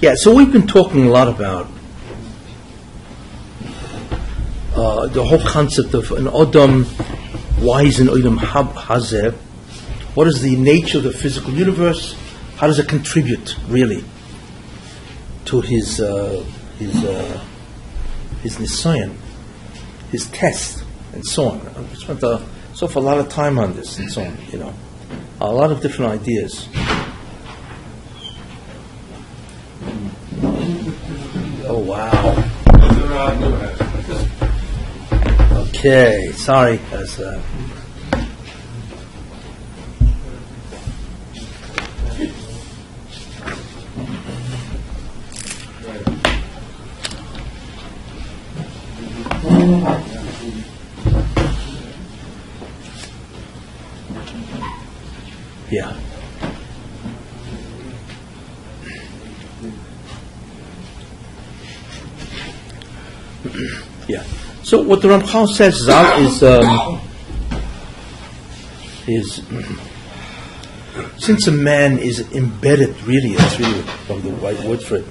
Yeah, so we've been talking a lot about uh, the whole concept of an Odom, why is an Odom Hab Hazeh? What is the nature of the physical universe? How does it contribute, really, to his, uh, his, uh, his Nisayan, his test, and so on? I spent a, so for a lot of time on this and so on, you know. A lot of different ideas. Oh, wow. Okay, sorry. As, uh, yeah. So what the Ramchal says is um, is since a man is embedded, really, it's really from the right word for it.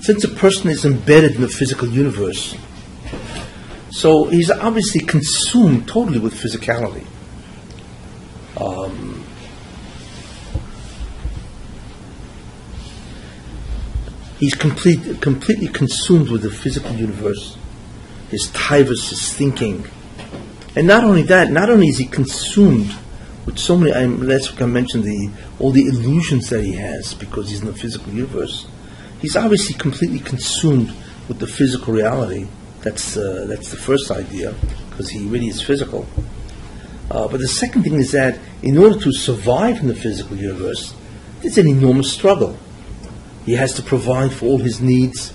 Since a person is embedded in the physical universe, so he's obviously consumed totally with physicality. Um, he's complete, completely consumed with the physical universe his tivus, his thinking. And not only that, not only is he consumed with so many, I, week I mentioned the, all the illusions that he has because he's in the physical universe. He's obviously completely consumed with the physical reality. That's, uh, that's the first idea, because he really is physical. Uh, but the second thing is that in order to survive in the physical universe, it's an enormous struggle. He has to provide for all his needs,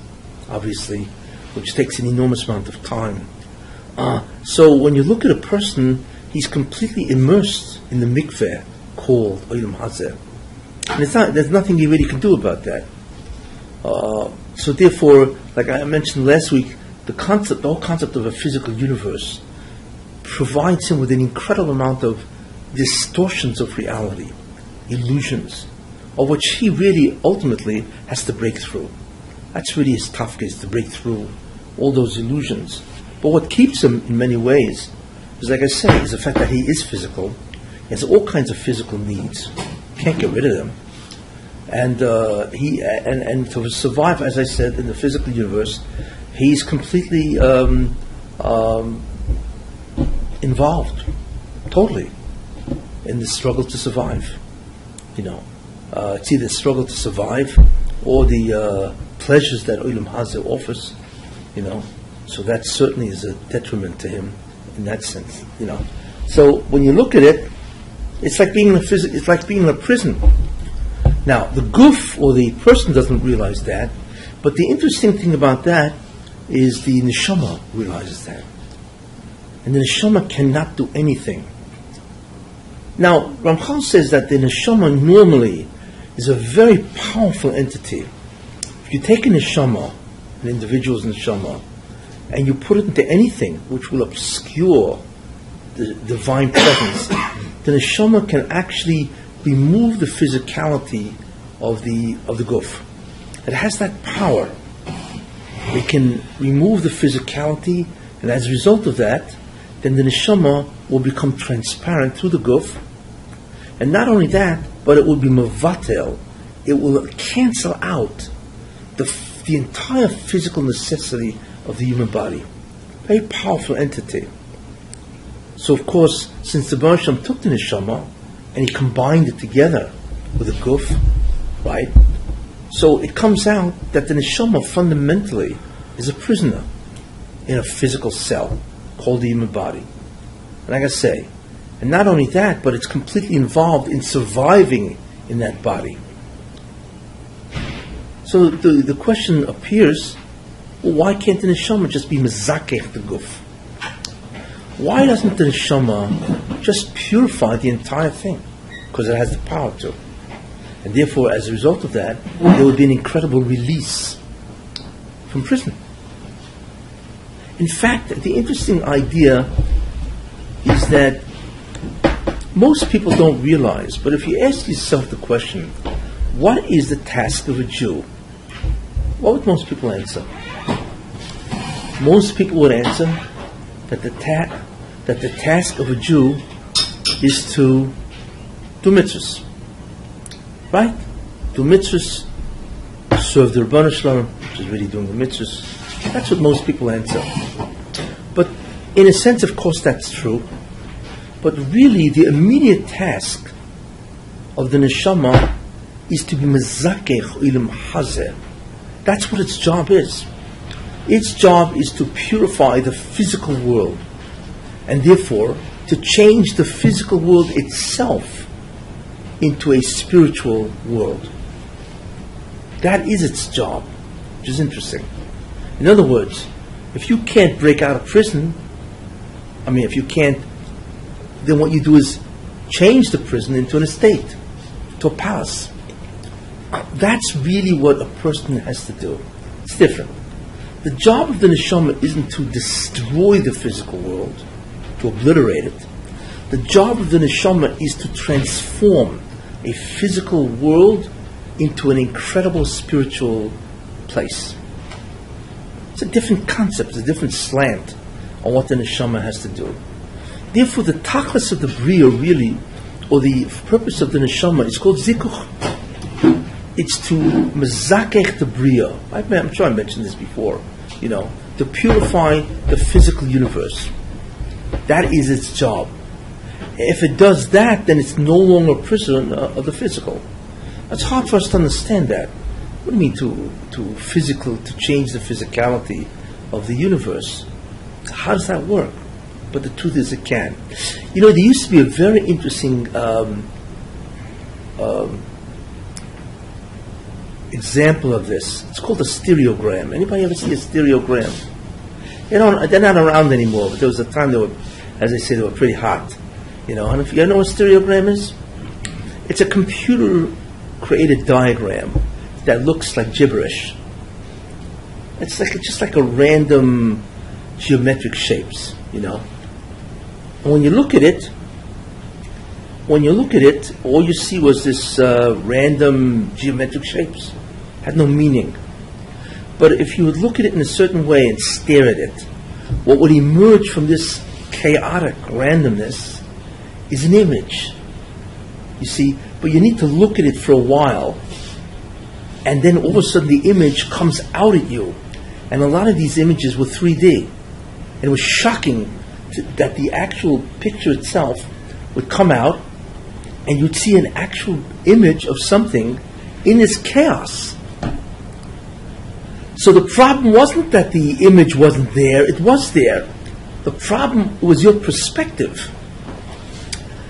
obviously which takes an enormous amount of time. Uh, so when you look at a person, he's completely immersed in the mikveh called Olam Hazeh. And not, there's nothing he really can do about that. Uh, so therefore, like I mentioned last week, the concept, the whole concept of a physical universe provides him with an incredible amount of distortions of reality, illusions, of which he really ultimately has to break through. That's really his case to break through all those illusions. But what keeps him in many ways is, like I say, is the fact that he is physical. He has all kinds of physical needs. Can't get rid of them. And uh, he and, and to survive, as I said, in the physical universe, he's completely um, um, involved, totally, in the struggle to survive. You know, uh, it's either struggle to survive or the uh, pleasures that Olam Hazeh offers, you know. So that certainly is a detriment to him in that sense, you know. So when you look at it, it's like being in a phys- it's like being in a prison. Now the guf or the person doesn't realize that, but the interesting thing about that is the neshama realizes that, and the neshama cannot do anything. Now Ramchal says that the neshama normally is a very powerful entity you take a neshama, an individual's neshama, and you put it into anything which will obscure the divine presence, Then the neshama can actually remove the physicality of the of the guf. It has that power. It can remove the physicality, and as a result of that, then the neshama will become transparent through the guf. And not only that, but it will be mavatel. It will cancel out the, the entire physical necessity of the human body. Very powerful entity. So, of course, since the Baruch took the neshama and he combined it together with the guf, right? So it comes out that the neshama fundamentally is a prisoner in a physical cell called the human body. And like I say, and not only that, but it's completely involved in surviving in that body. So the, the question appears, well, why can't the neshama just be mezakech the guf? Why doesn't the neshama just purify the entire thing? Because it has the power to. And therefore, as a result of that, there would be an incredible release from prison. In fact, the interesting idea is that most people don't realize, but if you ask yourself the question, what is the task of a Jew? What would most people answer? Most people would answer that the, ta- that the task of a Jew is to do mitzvahs. Right? Do mitzvahs, serve the Rabbanu Shalom, which is really doing the mitzvahs. That's what most people answer. But in a sense, of course, that's true. But really, the immediate task of the neshama is to be mezakech Olam Hazeh. That's what its job is. Its job is to purify the physical world, and therefore to change the physical world itself into a spiritual world. That is its job, which is interesting. In other words, if you can't break out of prison, I mean, if you can't, then what you do is change the prison into an estate, to a palace. That's really what a person has to do. It's different. The job of the neshama isn't to destroy the physical world, to obliterate it. The job of the neshama is to transform a physical world into an incredible spiritual place. It's a different concept, it's a different slant on what the neshama has to do. Therefore, the tachlis of the bria really, or the purpose of the neshama, is called zikuch. It's to mezakech the bria. I'm sure I mentioned this before. You know, to purify the physical universe. That is its job. If it does that, then it's no longer a prisoner of the physical. It's hard for us to understand that. What do you mean to to physical to change the physicality of the universe? How does that work? But the truth is, it can. You know, there used to be a very interesting um, um, example of this. It's called a stereogram. Anybody ever see a stereogram? You know, they're not around anymore. But there was a time they were, as I say, they were pretty hot. You know, and if you know what a stereogram is, it's a computer-created diagram that looks like gibberish. It's like just like a random geometric shapes, you know. And when you look at it, when you look at it, all you see was this uh, random geometric shapes, had no meaning. But if you would look at it in a certain way and stare at it, what would emerge from this chaotic randomness is an image. You see, but you need to look at it for a while, and then all of a sudden the image comes out at you. And a lot of these images were 3D. And it was shocking to, that the actual picture itself would come out, and you'd see an actual image of something in this chaos. So the problem wasn't that the image wasn't there, it was there. The problem was your perspective,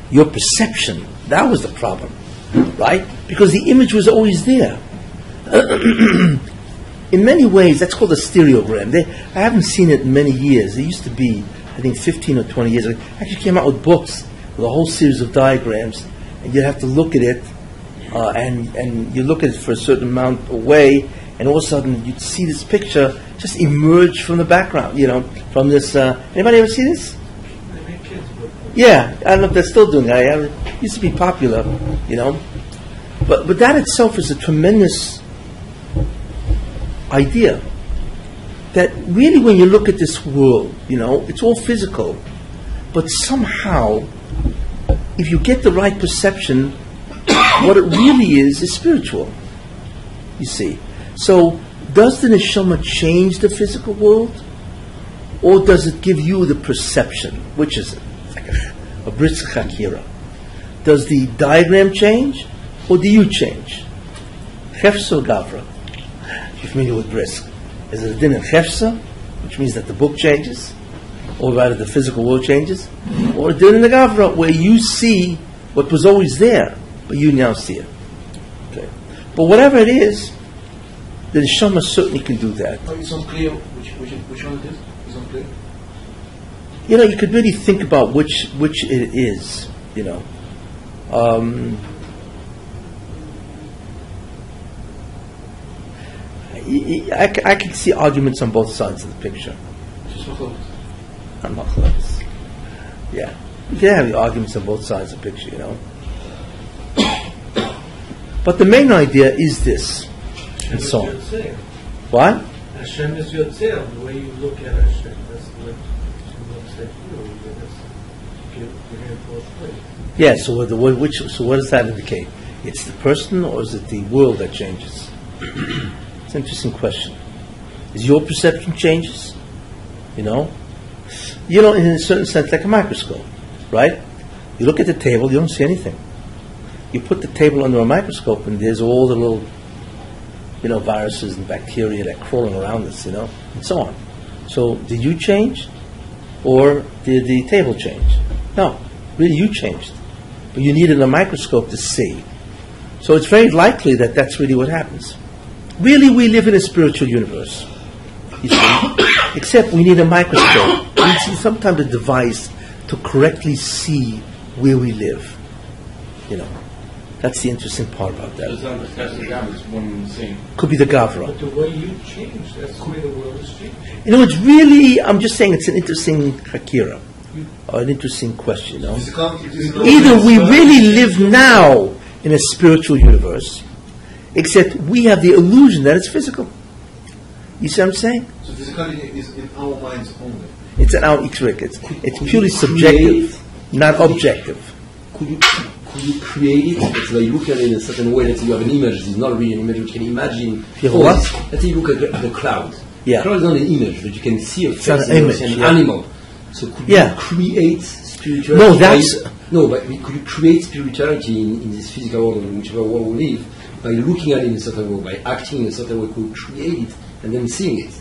your perception. That was the problem, right? Because the image was always there. in many ways, that's called a stereogram. They, I haven't seen it in many years. It used to be, I think, 15 or 20 years ago. Actually came out with books with a whole series of diagrams, and you have to look at it, uh, and, and you look at it for a certain amount away, and all of a sudden you'd see this picture just emerge from the background, you know, from this. Uh, anybody ever see this? Yeah, I don't know if they're still doing. I, it used to be popular, you know. But, but that itself is a tremendous idea that really when you look at this world, you know, it's all physical, but somehow, if you get the right perception, what it really is is spiritual. You see. So, does the neshama change the physical world? Or does it give you the perception? Which is it? A, a Britz Chakira. Does the diagram change? Or do you change? Cheftza Gavra. You're familiar with brisk. Is it a din in Cheftza, which means that the book changes? Or rather the physical world changes? Or a din in the Gavra, where you see what was always there, but you now see it. Okay. But whatever it is, the neshama certainly can do that. Oh, it's unclear which, which, which one it is. It's unclear. You know, you could really think about which which it is. You know, um, I, I, I can see arguments on both sides of the picture. Just. I'm not close. Yeah, you can have arguments on both sides of the picture. You know, But the main idea is this, and so on. What? Hashem is Yotzeah, the way you look at Hashem. That's the way Hashem looks at you. You just give your hand both ways. Yeah. So what, the, what- which? So what does that indicate? It's the person, or is it the world that changes? it's an interesting question. Is your perception changes? You know, you know, in a certain sense, like a microscope, right? You look at the table, you don't see anything. You put the table under a microscope, and there's all the little, you know, viruses and bacteria that are crawling around us, you know, and so on. So, did you change, or did the table change? No, really, you changed, but you needed a microscope to see. So, it's very likely that that's really what happens. Really, we live in a spiritual universe. You see, except we need a microscope. We need sometimes a device to correctly see where we live. You know, that's the interesting part about that. It's not the tetragram, it's one and same. Could be the Gavra. But the way you change, that's the way the world is changing. You know, it's really, I'm just saying it's an interesting hakira, or an interesting question, you know. Either we really live now in a spiritual universe, except we have the illusion that it's physical. You see what I'm saying? So physicality is in our minds only. It's an out trick. it's, it's purely subjective, not objective. could you could you create it? Let's say you look at it in a certain way. Let's say you have an image. It's not really an image. You can imagine. Have oh, what? Let's say you look at the, at the cloud. Yeah. The cloud is not an image, but you can see a face an image, an yeah. animal. So could Yeah. you create spirituality? No, that's- by, no, but we could you create spirituality in, in this physical world, in whichever world we live, by looking at it in a certain way, by acting in a certain way? Could you create it and then seeing it?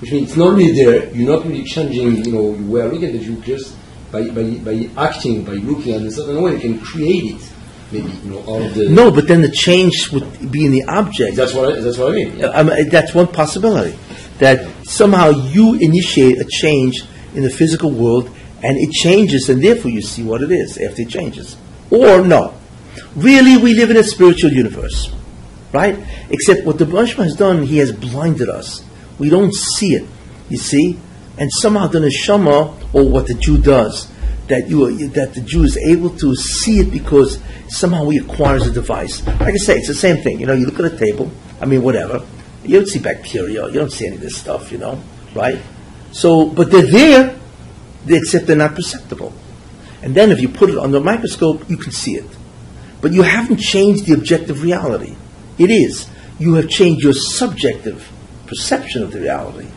Which means it's not really there. You're not really changing. You know, you were looking at it. You just by, by by acting, by looking at it in a certain way, you can create it. Maybe you know all of the. No, but then the change would be in the object. That's what I, that's what I mean. Yeah. I mean, that's one possibility. That somehow you initiate a change in the physical world and it changes, and therefore you see what it is after it changes. Or no. Really, we live in a spiritual universe, right? Except what the Brahma has done, he has blinded us. We don't see it, you see? And somehow the neshama, or what the Jew does, that you that the Jew is able to see it because somehow he acquires a device. Like I say, it's the same thing. You know, you look at a table. I mean, whatever. You don't see bacteria. You don't see any of this stuff. You know, right? So, but they're there, except they're not perceptible. And then, if you put it under a microscope, you can see it. But you haven't changed the objective reality. It is. You have changed your subjective perception of the reality.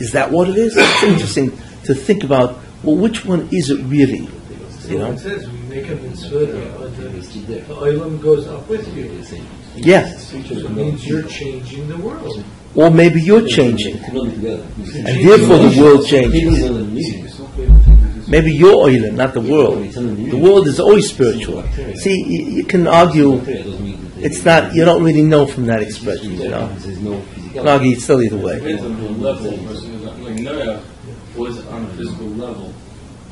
Is that what it is? It's interesting to think about. Well, which one is it really? You know? it says, we make a mitzvah, the, the, It's still there. the oilam goes up with you. Yeah. So it means you're changing the world. Or maybe you're changing, It cannot and therefore the world changes. People don't need it. It's okay to think that this Maybe you're oiling, not the world. The world is always spiritual. See, you, you can argue. It's not. You don't really know from that expression. You know, There's no physical. you can argue it's still either way. the level a person is on. Like Noah was on a physical level.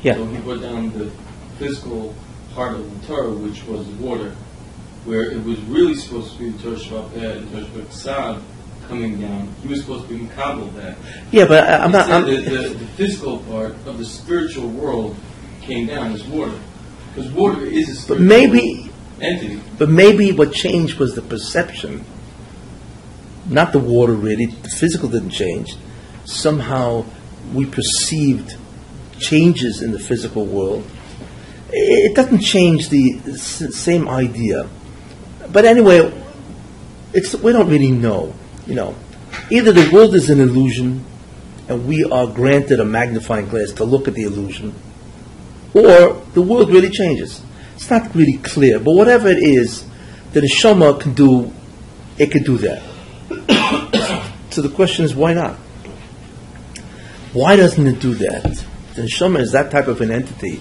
Yeah. So he put down the physical part of the Torah, which was water, where it was really supposed to be the Torah Shabbat and Torah Shabbat coming down. He was supposed to be Makabal that. Yeah, but I, I'm He not. I'm, the, the, the physical part of the spiritual world came down as water. Because water is a but spiritual maybe, entity. but maybe what changed was the perception, not the water. Really, the physical didn't change. Somehow, we perceived changes in the physical world. It doesn't change the same idea. But anyway, it's we don't really know. You know, either the world is an illusion, and we are granted a magnifying glass to look at the illusion, or the world really changes. It's not really clear, but whatever it is, the neshama can do, it can do that. so the question is, why not? Why doesn't it do that? The neshama is that type of an entity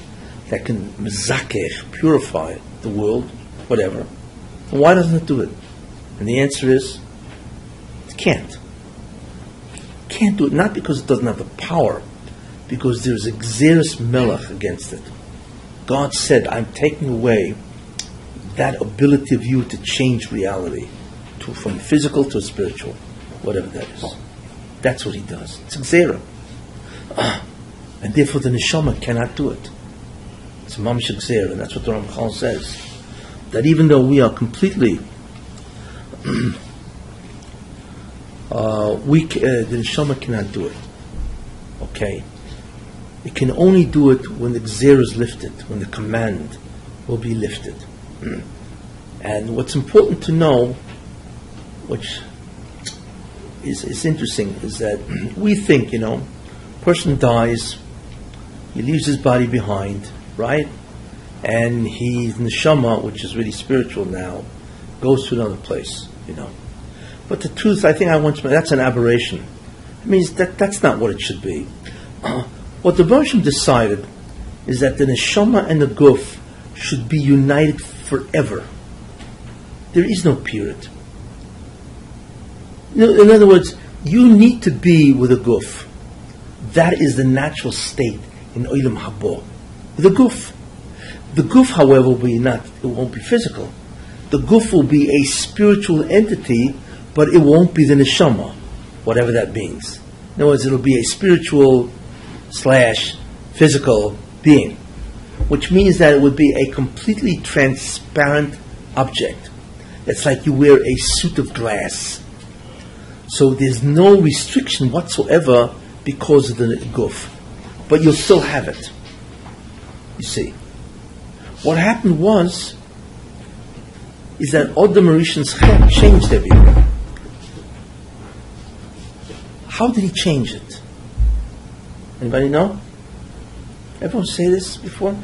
that can mezakech, purify the world, whatever. And why doesn't it do it? And the answer is, it can't. It Can't do it, not because it doesn't have the power, because there's a gzeiras melech against it. God said, I'm taking away that ability of you to change reality to, from physical to spiritual, whatever that is. That's what he does. It's gzera. And therefore the neshama cannot do it. It's mamish gzera, and that's what the Ramchal says. That even though we are completely uh, we uh, the neshama cannot do it. Okay, it can only do it when the gzer is lifted, when the command will be lifted. Mm. And what's important to know, which is, is interesting, is that we think, you know, person dies, he leaves his body behind, right? And he, neshama, which is really spiritual now, goes to another place, you know. But the truth, I think I once, that's an aberration. It means that that's not what it should be. Uh, what the Bershom decided is that the neshama and the guf should be united forever. There is no period. In other words, you need to be with a guf. That is the natural state in Olam Habo. The guf. The guf, however, will be not, it won't be physical. The guf will be a spiritual entity, but it won't be the neshama, whatever that means. In other words, it'll be a spiritual slash physical being, which means that it would be a completely transparent object. It's like you wear a suit of glass. So there's no restriction whatsoever because of the guf. But you'll still have it. You see. What happened was is that all the Mauritian's changed everything. How did he change it? Anybody know? Everyone say this before?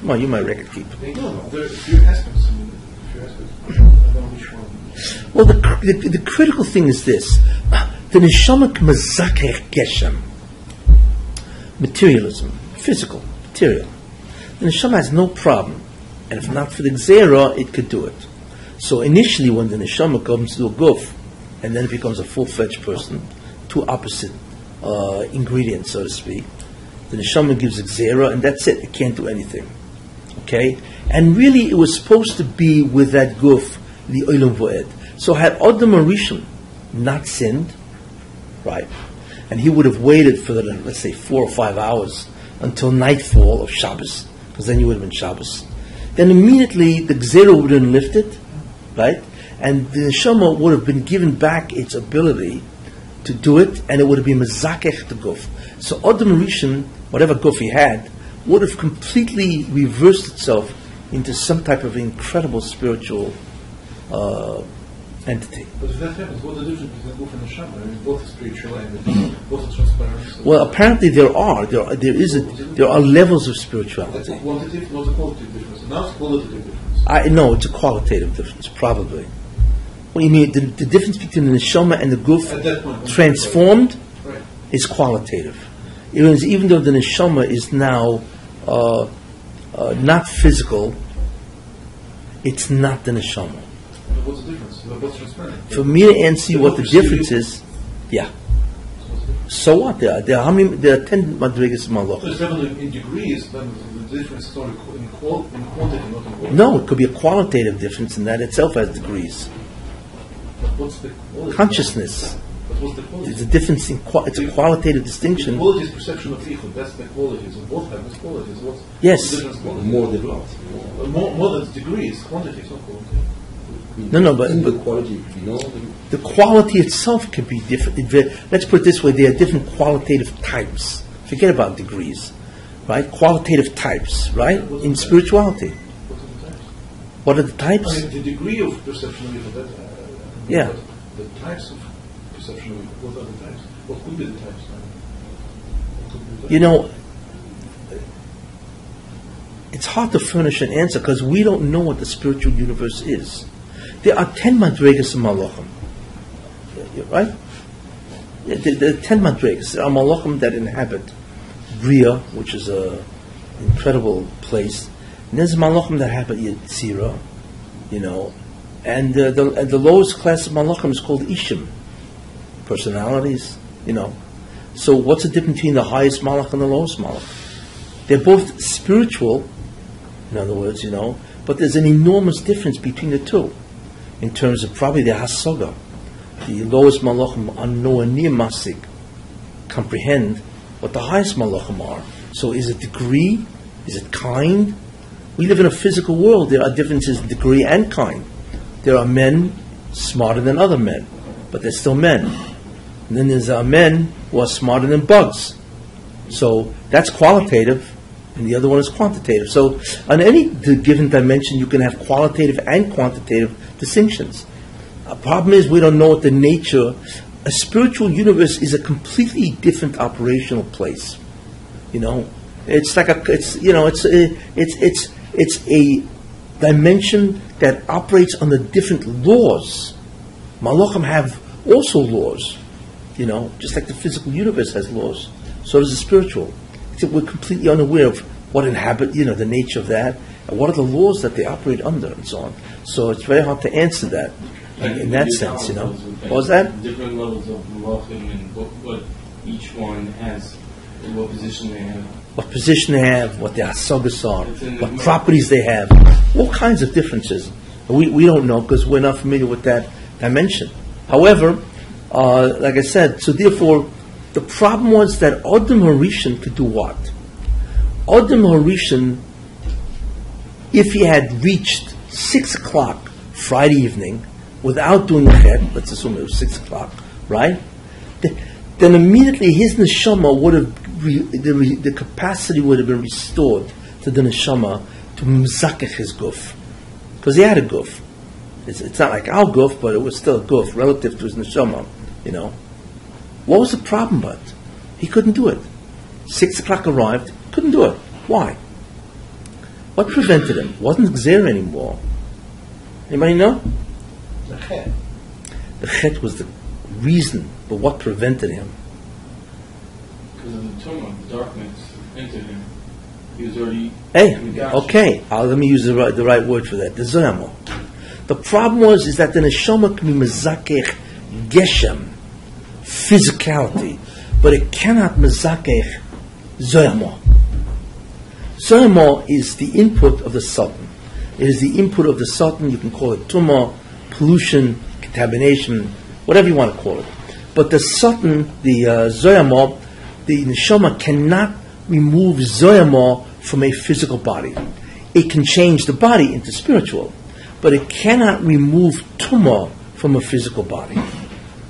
Come on, you my record keeper. No, no, there are a few aspects. I mean, a few aspects. I don't know. Well, the, the, the critical thing is this: the neshama mazakeh geshem, materialism, physical, material. The neshama has no problem, and if not for the gzera, it could do it. So initially, when the neshama comes to a guf, and then it becomes a full-fledged person, two opposite uh, ingredients, so to speak. The neshama gives gzera, and that's it. It can't do anything. Okay? And really, it was supposed to be with that guf, the oilam voed. So had Adam Rishon not sinned, right, and he would have waited for the, let's say, four or five hours until nightfall of Shabbos, because then you would have been Shabbos. Then immediately the gzera would have been lifted, right, and the neshama would have been given back its ability to do it, and it would have been mezakech the guf. So Adam Rishon, whatever guf he had, would have completely reversed itself into some type of incredible spiritual uh, entity. But if that happens, what's the difference between Guf and Neshama? I mean, both are spiritual and both are transparent. Well, apparently there are there are, there is a there are levels of spirituality. That's a quantitative, not a qualitative difference. Now it's qualitative difference. I know it's a qualitative difference, probably. What do you mean? The, the difference between the neshama and the guf transformed Right. is qualitative. It means even though the neshama is now uh, uh, not physical, it's not the neshama. But What's the difference? Both transparent. For me to answer what the difference is, yeah. So what? There are, there are how many? There are ten madrigas So malach. it's seven in degrees, then the difference is only in, qual- in quantity, not in quality. No, it could be a qualitative difference, and that itself has degrees. But what's the quality? Consciousness. But what's the quality? It's a difference in qua- it's a qualitative The distinction. quality is perception of ichud. That's the qualities. And both have these qualities. What's Yes. the difference? Quality? More developed. Uh, More, more than degrees. Quantity is not quality. No, no, but- In the quality, you know, the- The quality itself can be different. Let's put it this way: there are different qualitative types. Forget about degrees, right? Qualitative types, right? In spirituality, What are the types? what are the I mean, the degree of perception of ichud. That, uh, Yeah. but The types of perception. What are the types? What could be the types? Be? You know, it's hard to furnish an answer because we don't know what the spiritual universe is. There are ten madrigas in Malachim, right? There are ten madrigas. There are Malachim that inhabit Bria, which is an incredible place. And there's Malachim that inhabit Yetzirah, you know, and uh, the the lowest class of Malachim is called Ishim, personalities, you know. So what's the difference between the highest malach and the lowest malach? They're both spiritual, in other words, you know, but there's an enormous difference between the two in terms of probably the hasaga. The lowest malachim are nowhere near masik, comprehend what the highest malachim are. So is it degree? Is it kind? We live in a physical world. There are differences in degree and kind. There are men smarter than other men, but they're still men. And then there's uh, men who are smarter than bugs. So that's qualitative, and the other one is quantitative. So on any given dimension, you can have qualitative and quantitative distinctions. The problem is we don't know what the nature. A spiritual universe is a completely different operational place. You know, it's like a, it's you know, it's a, it's it's it's a dimension that operates under different laws. Malachim have also laws, you know, just like the physical universe has laws. So does the spiritual. Except we're completely unaware of what inhabit, you know, the nature of that, and what are the laws that they operate under, and so on. So it's very hard to answer that in, in that sense, you know. What was that? Different levels of malachim and what, what each one has, and what position they have. What position they have, what their asagas are, what properties they have, all kinds of differences. We, we don't know because we're not familiar with that dimension. However, uh, like I said, so therefore, the problem was that Odom Harishon could do what? Odom Harishon, if he had reached 6 o'clock Friday evening without doing chet, let's assume it was 6 o'clock, right? Th- Then immediately his neshama would have, re, the, re, the capacity would have been restored to the neshama to mzakech his guf. Because he had a guf. It's, it's not like our guf, but it was still a guf relative to his neshama, you know. What was the problem but? He couldn't do it. Six o'clock arrived, couldn't do it. Why? What prevented him? Wasn't Xer anymore. Anybody know? The head. The chet was the reason, but what prevented him? Because of the the darkness entered him. He was already. Hey, in okay, uh, let me use the right, the right word for that. The zoyamo. The problem was is that the neshama can be mezakech geshem, physicality, but it cannot mezakech zoyamo. Zoyamo is the input of the Sultan. It is the input of the Sultan. You can call it tumah, pollution, contamination, whatever you want to call it. But the Sultan, the uh, zoyamo, the neshama cannot remove zoyamo from a physical body. It can change the body into spiritual, but it cannot remove tumah from a physical body.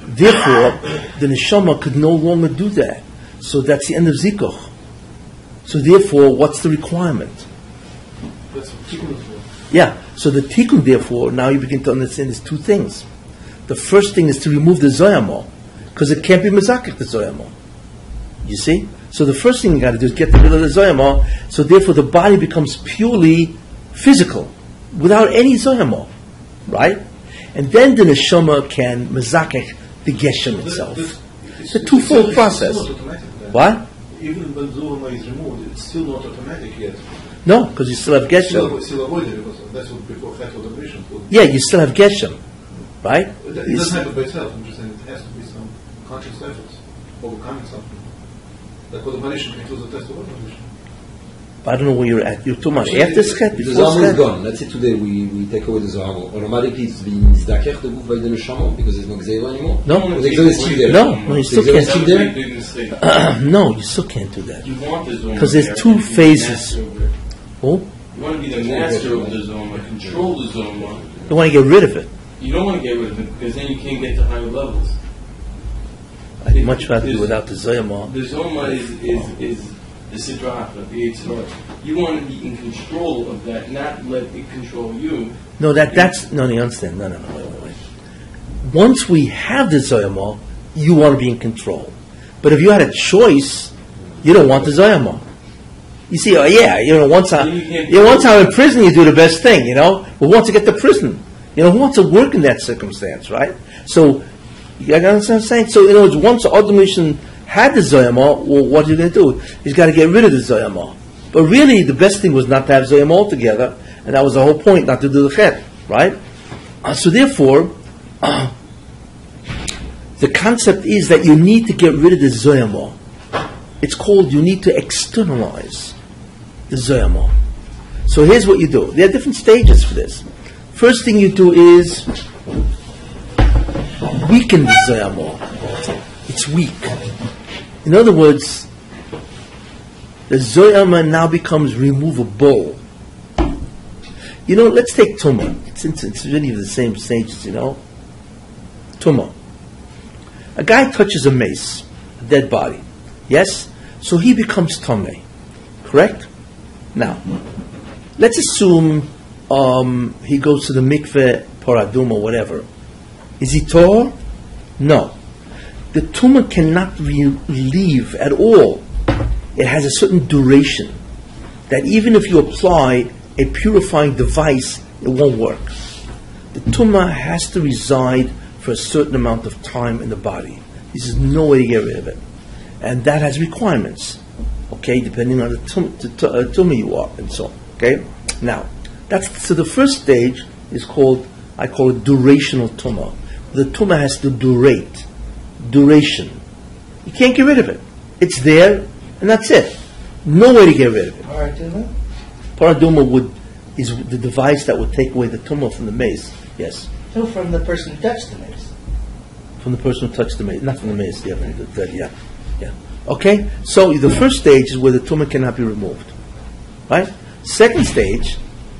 Therefore, the neshama could no longer do that. So that's the end of zikuch. So therefore, what's the requirement? That's what tikkun is for. Yeah. So the tikkun, therefore, now you begin to understand there's two things. The first thing is to remove the zoyamo, because it can't be mezakik the zoyamo. You see? So the first thing you got to do is get rid of the zoyamo. So therefore, the body becomes purely physical, without any zoyamo, right? And then the neshama can mezakik the geshem itself. this- It's a twofold process. Still not automatic, then. What? Even when Zoyama is removed, it's still not automatic yet. No, because you still have geshem. Still, still avoided because that's what before Chet or Operation. Yeah, you still have geshem, right? It doesn't happen by itself. I'm just saying it has to be some conscious efforts, overcoming something. Like what the Manishan, it was test of. I don't know where you're at. You're talking about after Schet, The before Zohar is gone. Let's say today we, we take away the Zohar. Automatically it's being mizdakech the book by the neshama because there's no Gzeira anymore. No. You The take is still there. No, no, you still The can't. still That there. big no, you still can't do that. You want the zone. Because there's two you can be phases. master over. Oh, You want to be the master of the zone, control the zone. you want to get rid of it. You don't want to get rid of it because then you can't get to higher levels. I'd much rather do without the Zoyama. The Zoyama is, is, is the sidracha, the Yitzhak. You want to be in control of that, not let it control you. No, that that's no, no, you understand? No, no, no, wait, wait, wait. Once we have the Zoyama, you want to be in control. But if you had a choice, you don't want the Zoyama. You see, oh, yeah, you know, once I, You know, once I'm in prison, you do the best thing, you know. But once you get to prison, you know, who wants to work in that circumstance, right? So, you understand what I'm saying? So, in other words, once Adam Rishon had the Zoyama, well, what are you going to do? He's got to get rid of the Zoyama. But really, the best thing was not to have Zoyama altogether, and that was the whole point, not to do the Chet, right? Uh, so, therefore, uh, the concept is that you need to get rid of the Zoyama. It's called you need to externalize the Zoyama. So here's what you do. There are different stages for this. First thing you do is weaken the Zoyama. It's weak. In other words, the Zoyama now becomes removable. You know, let's take Tuma. Since it's really the same stages, you know. Tuma. A guy touches a meis, a dead body. Yes? So he becomes Tome. Correct? Now, let's assume um, he goes to the mikveh, parah adumah, or whatever. Is he Torah? No. The tumah cannot re- leave at all. It has a certain duration that even if you apply a purifying device, it won't work. The tumah has to reside for a certain amount of time in the body. There's no way to get rid of it. And that has requirements, okay, depending on the tum- tu- uh, tumor you are and so on, okay? Now, that's, so the first stage is called, I call it durational tumah. The tumah has to durate, duration. You can't get rid of it. It's there, and that's it. No way to get rid of it. Parah Adumah? Paraduma would is the device that would take away the tumah from the meis. Yes, No, from the person who touched the meis. from the person who touched the meis, not from the meis. Yeah, from the, the- yeah, yeah. Okay, so the first stage is where the tumah cannot be removed, right? Second stage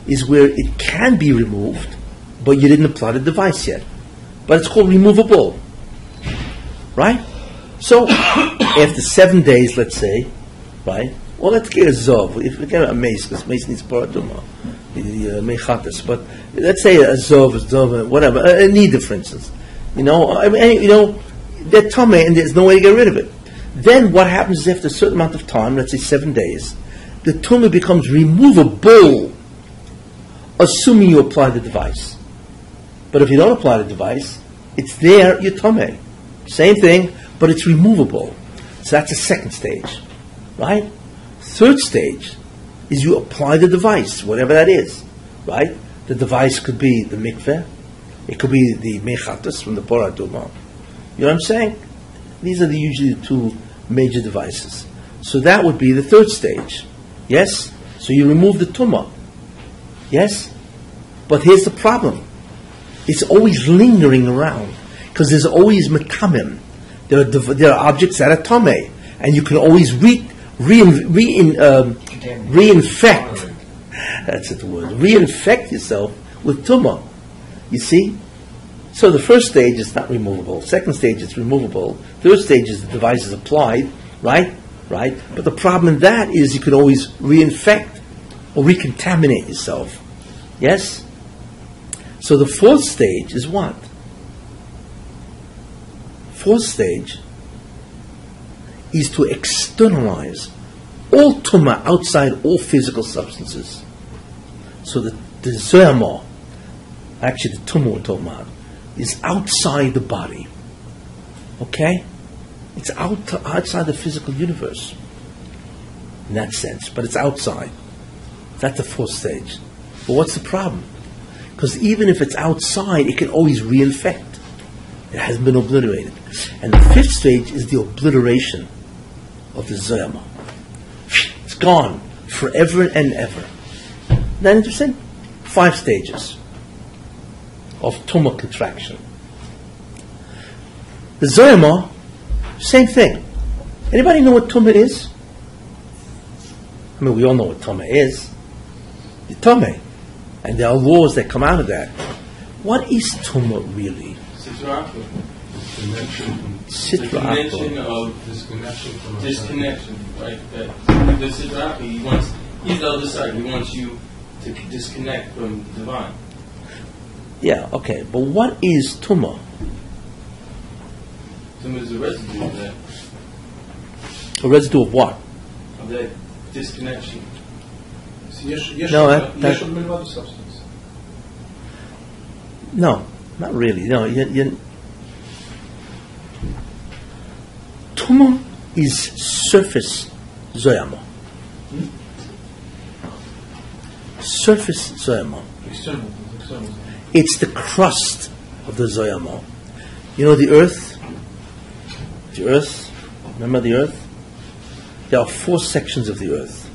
is where it can be removed, but you didn't apply the device yet. But it's called removable, right? So after seven days, let's say, right? Well, let's get a zov. If we get a meis, because meis needs parah adumah, the uh, mechatas. But let's say a zov, a zov, whatever, a, a needle, for instance. You know, I mean, you know, they're and there's no way to get rid of it. Then what happens is after a certain amount of time, let's say seven days, the tumah becomes removable, assuming you apply the device. But if you don't apply the device, it's there, your tummy. Same thing, but it's removable. So that's the second stage, right? Third stage is you apply the device, whatever that is, right? The device could be the mikveh, it could be the mechatas from the Parah Adumah. You know what I'm saying? These are the, usually the two major devices. So that would be the third stage. Yes? So you remove the tumah. Yes? But here's the problem. It's always lingering around because there's always metamim. There are, there are objects that are tame, and you can always re, re, re, um, reinfect. That's the word. Reinfect yourself with tumah. You see? So the first stage is not removable. Second stage is removable. Third stage is the device is applied, right? Right? But the problem in that is you can always reinfect or recontaminate yourself. Yes? So the fourth stage is what? Fourth stage is to externalize all tuma outside all physical substances. So the, the Zoyama, actually the tumah we're talking about, is outside the body. Okay? It's out, outside the physical universe in that sense, but it's outside. That's the fourth stage. But what's the problem? Because even if it's outside, it can always reinfect. It hasn't been obliterated. And the fifth stage is the obliteration of the Zoyama. It's gone forever and ever. Isn't that interesting? Five stages of tumah contraction. The Zoyama, same thing. Anybody know what tumah is? I mean, we all know what tumah is. The tumah. And there are laws that come out of that. What is tumah really? Sitra Connection from The Sitra connection of disconnection from disconnection, right? That the Sitra he wants, he's the other side. He wants you to disconnect from the divine. Yeah, okay. But what is tumah? So is a residue of that, A residue of what? of that disconnection. Yesh, no, that, that, yesh substance. No, not really. No, you, you, Tuma is surface zoyamo. Hmm? Surface zoyamo. External, external. It's the crust of the zoyamo. You know the earth. The earth. Remember the earth. There are four sections of the earth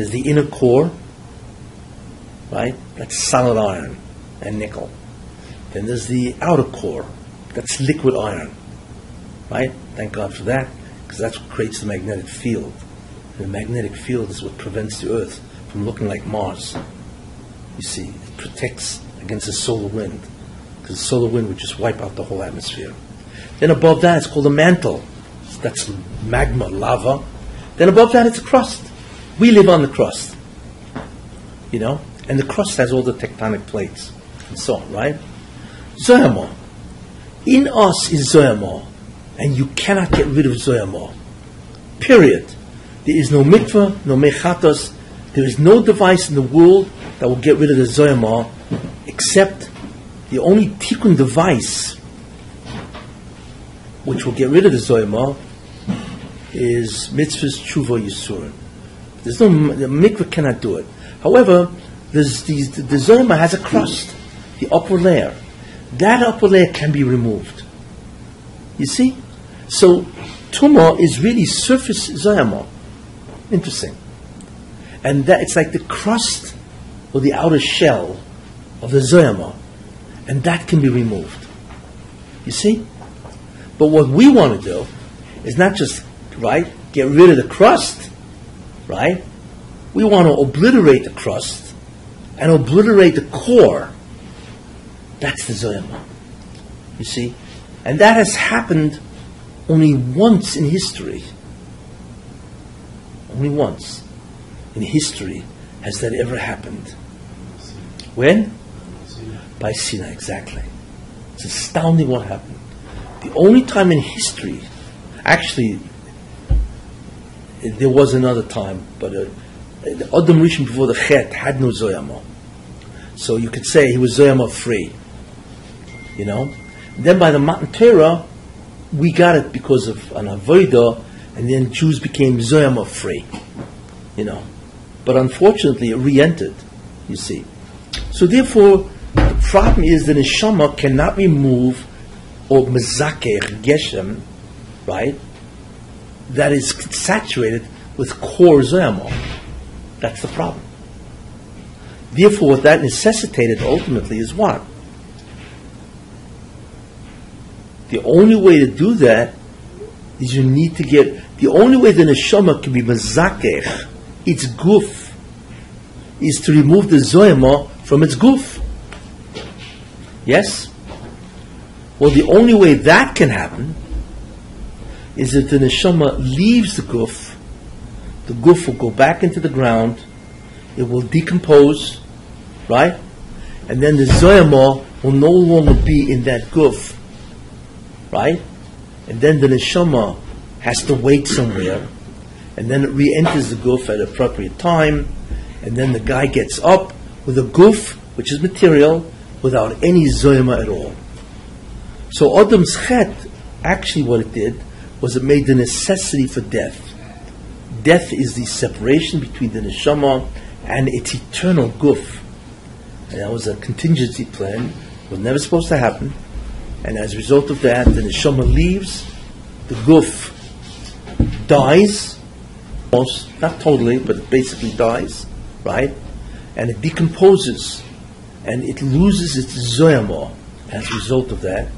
there's the inner core, right? That's solid iron and nickel. Then there's the outer core, that's liquid iron, right? Thank God for that, because that's what creates the magnetic field. And the magnetic field is what prevents the Earth from looking like Mars. You see, it protects against the solar wind, because the solar wind would just wipe out the whole atmosphere. Then above that, it's called a mantle. That's magma, lava. Then above that, it's a crust. We live on the crust. You know? And the crust has all the tectonic plates and so on, right? Zoyama. In us is Zoyama. And you cannot get rid of Zoyama. Period. There is no mikvah, no mechatos. There is no device in the world that will get rid of the Zoyama except the only tikkun device which will get rid of the Zoyama is mitzvahs tshuva yisurin. There's no the mikvah cannot do it. However, there's these, the, Zoyama has a crust, the upper layer. That upper layer can be removed. You see? So, tumah is really surface Zoyama. Interesting. And that it's like the crust or the outer shell of the Zoyama. And that can be removed. You see? But what we want to do is not just, right, get rid of the crust, right? We want to obliterate the crust and obliterate the core. That's the Zoyama. You see? And that has happened only once in history. Only once in history has that ever happened. When? By Sinai, exactly. It's astounding what happened. The only time in history, actually, there was another time, but uh, the Adam Rishon before the Chet had no Zoyama. So you could say he was Zoyama free. You know? Then by the Matan Torah, we got it because of an Avodah, and then Jews became Zoyama free. You know? But unfortunately, it re entered, you see. So therefore, the problem is the neshama cannot remove or mezakeh geshem, right? That is saturated with core zoyama. That's the problem. Therefore, what that necessitated ultimately is what? The only way to do that is you need to get the only way the neshama can be mezakeh, its guf, is to remove the zoyama from its guf. Yes? Well, the only way that can happen is that the neshama leaves the guf, the guf will go back into the ground, it will decompose, right? And then the zoyama will no longer be in that guf, right? And then the neshama has to wait somewhere, and then it re-enters the guf at appropriate time, and then the guy gets up with a guf, which is material, without any zoyama at all. So Adam's chet, actually what it did, was it made the necessity for death. Death is the separation between the neshama and its eternal guf. And that was a contingency plan. It was never supposed to happen. And as a result of that, the neshama leaves, the guf dies, almost, not totally, but it basically dies, right? And it decomposes, and it loses its zoyama as a result of that.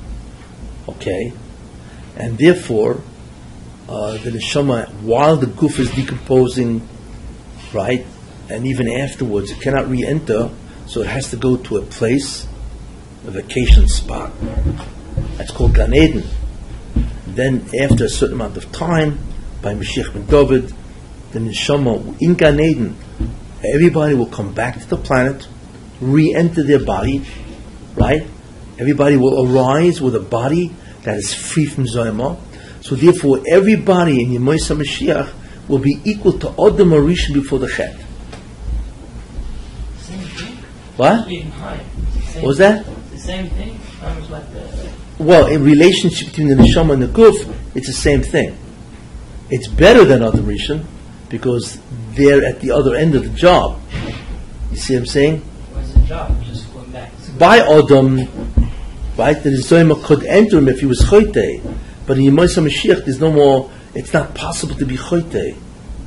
Okay? And therefore, uh, the neshama, while the guf is decomposing, right, and even afterwards, it cannot re enter, so it has to go to a place, a vacation spot. That's called Gan Eden. Then, after a certain amount of time, by Mashiach ben David, the neshama in Gan Eden, everybody will come back to the planet, re enter their body, right? Everybody will arise with a body that is free from Zoyama. So therefore, everybody in Yemoisa Mashiach will be equal to Adam Harishon before the Chet. Same thing. What? What was that? The same thing. Like the. Well, in relationship between the Neshama and the Guf, it's the same thing. It's better than Adam Rishon because they're at the other end of the job. You see what I'm saying? What's the job? Just going back. by Adam, right, the Zoyama could enter him if he was Choite. But in Yemais Mashiach, there's no more, it's not possible to be Choite.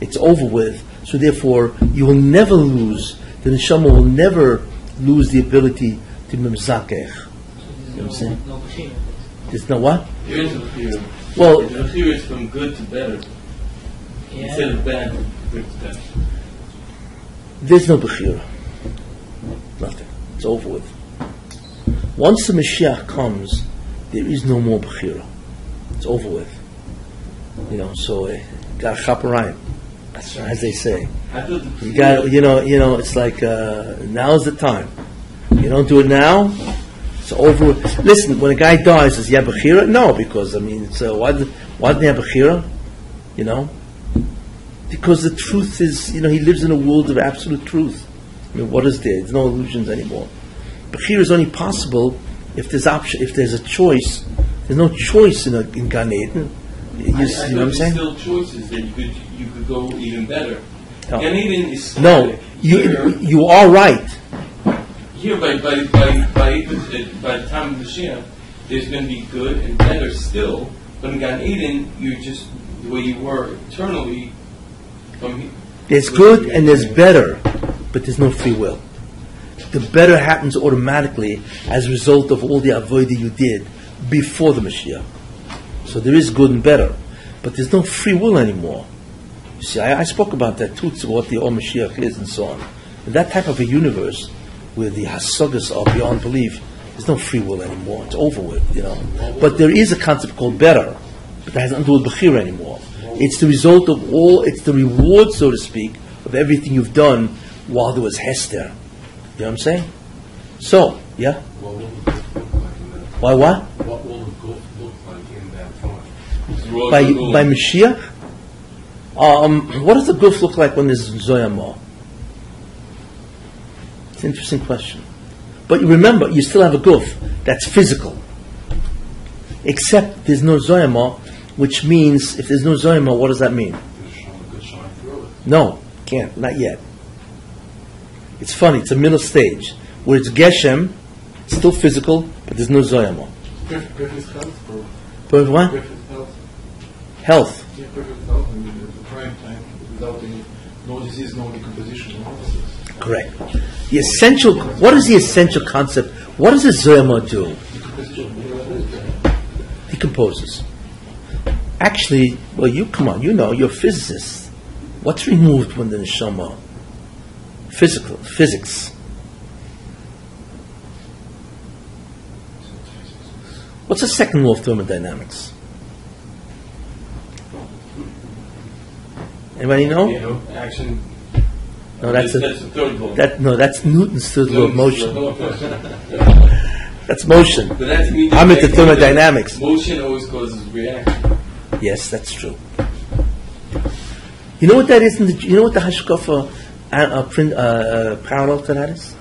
It's over with. So therefore, you will never lose, the Neshama will never lose the ability to Mimzakech. You know what I'm saying? no, no machine. There's no what? There is a fear. Well- the fear is from good to better. Instead of bad, good to better. There's no Bechira. Nothing. It's over with. Once the Mashiach comes, there is no more Bechira. It's over with. You know, so uh, got chaparayim, as they say. I thought the You got, you know, you know. It's like uh, now's the time. You don't do it now, it's over. with. Listen, when a guy dies, is he bechira? No, because I mean, it's, uh, why why didn't he have bechira? You know, because the truth is, you know, he lives in a world of absolute truth. I mean, what is there? There's no illusions anymore. Bechira is only possible if there's option, if there's a choice. There's no choice in a in Gan Eden. You, I, I see thought what I'm there's saying? still choices that you could you could go even better. No. Gan Eden is No, you Here- you are right. here by by by by, by the time of Mashiach, there's going to be good and better still. But in Gan Eden, you're just the way you were eternally. From he- There's good and there's better, but there's no free will. The better happens automatically as a result of all the avodah you did before the Mashiach. So there is good and better, but there's no free will anymore. You see, I, I spoke about that too, to what the Or Mashiach is and so on. In that type of a universe where the hasagas are beyond belief, there's no free will anymore. It's over with, you know. But there is a concept called better, but that has nothing to do with Bechira anymore. It's the result of all, it's the reward, so to speak, of everything you've done while there was Hester. You know what I'm saying? So, yeah? What will the guf look like in that? Why what? What will the guf look like in that time? By, by Mashiach? Um, what does the guf look like when there's Zoyama? It's an interesting question. But you remember, you still have a guf that's physical. Except there's no Zoyama, which means, if there's no Zoyama, what does that mean? Just shine, could shine through it. No, can't, not yet. It's funny, it's a middle stage where it's Geshem, still physical, but there's no Zoyama. Perfect, perfect health. But what? Perfect health. Health. Yeah, perfect health. I the prime time without any, no disease, no decomposition, no. Correct. The essential, what is the essential concept? What does a Zoyama do? He Decomposes. Actually, well, you come on, you know, you're a physicist. What's removed when the neshama? Physical, physics. What's the second law of thermodynamics? Anybody know? know, action. No, that's a, that's the third law. that no, that's Newton's third law of motion. But That's motion. that means I'm into thermodynamics. Motion always causes reaction. Yes, that's true. You know what that is? In the, you know what the Hashkafa uh, uh, print, uh, uh, parallel to that is?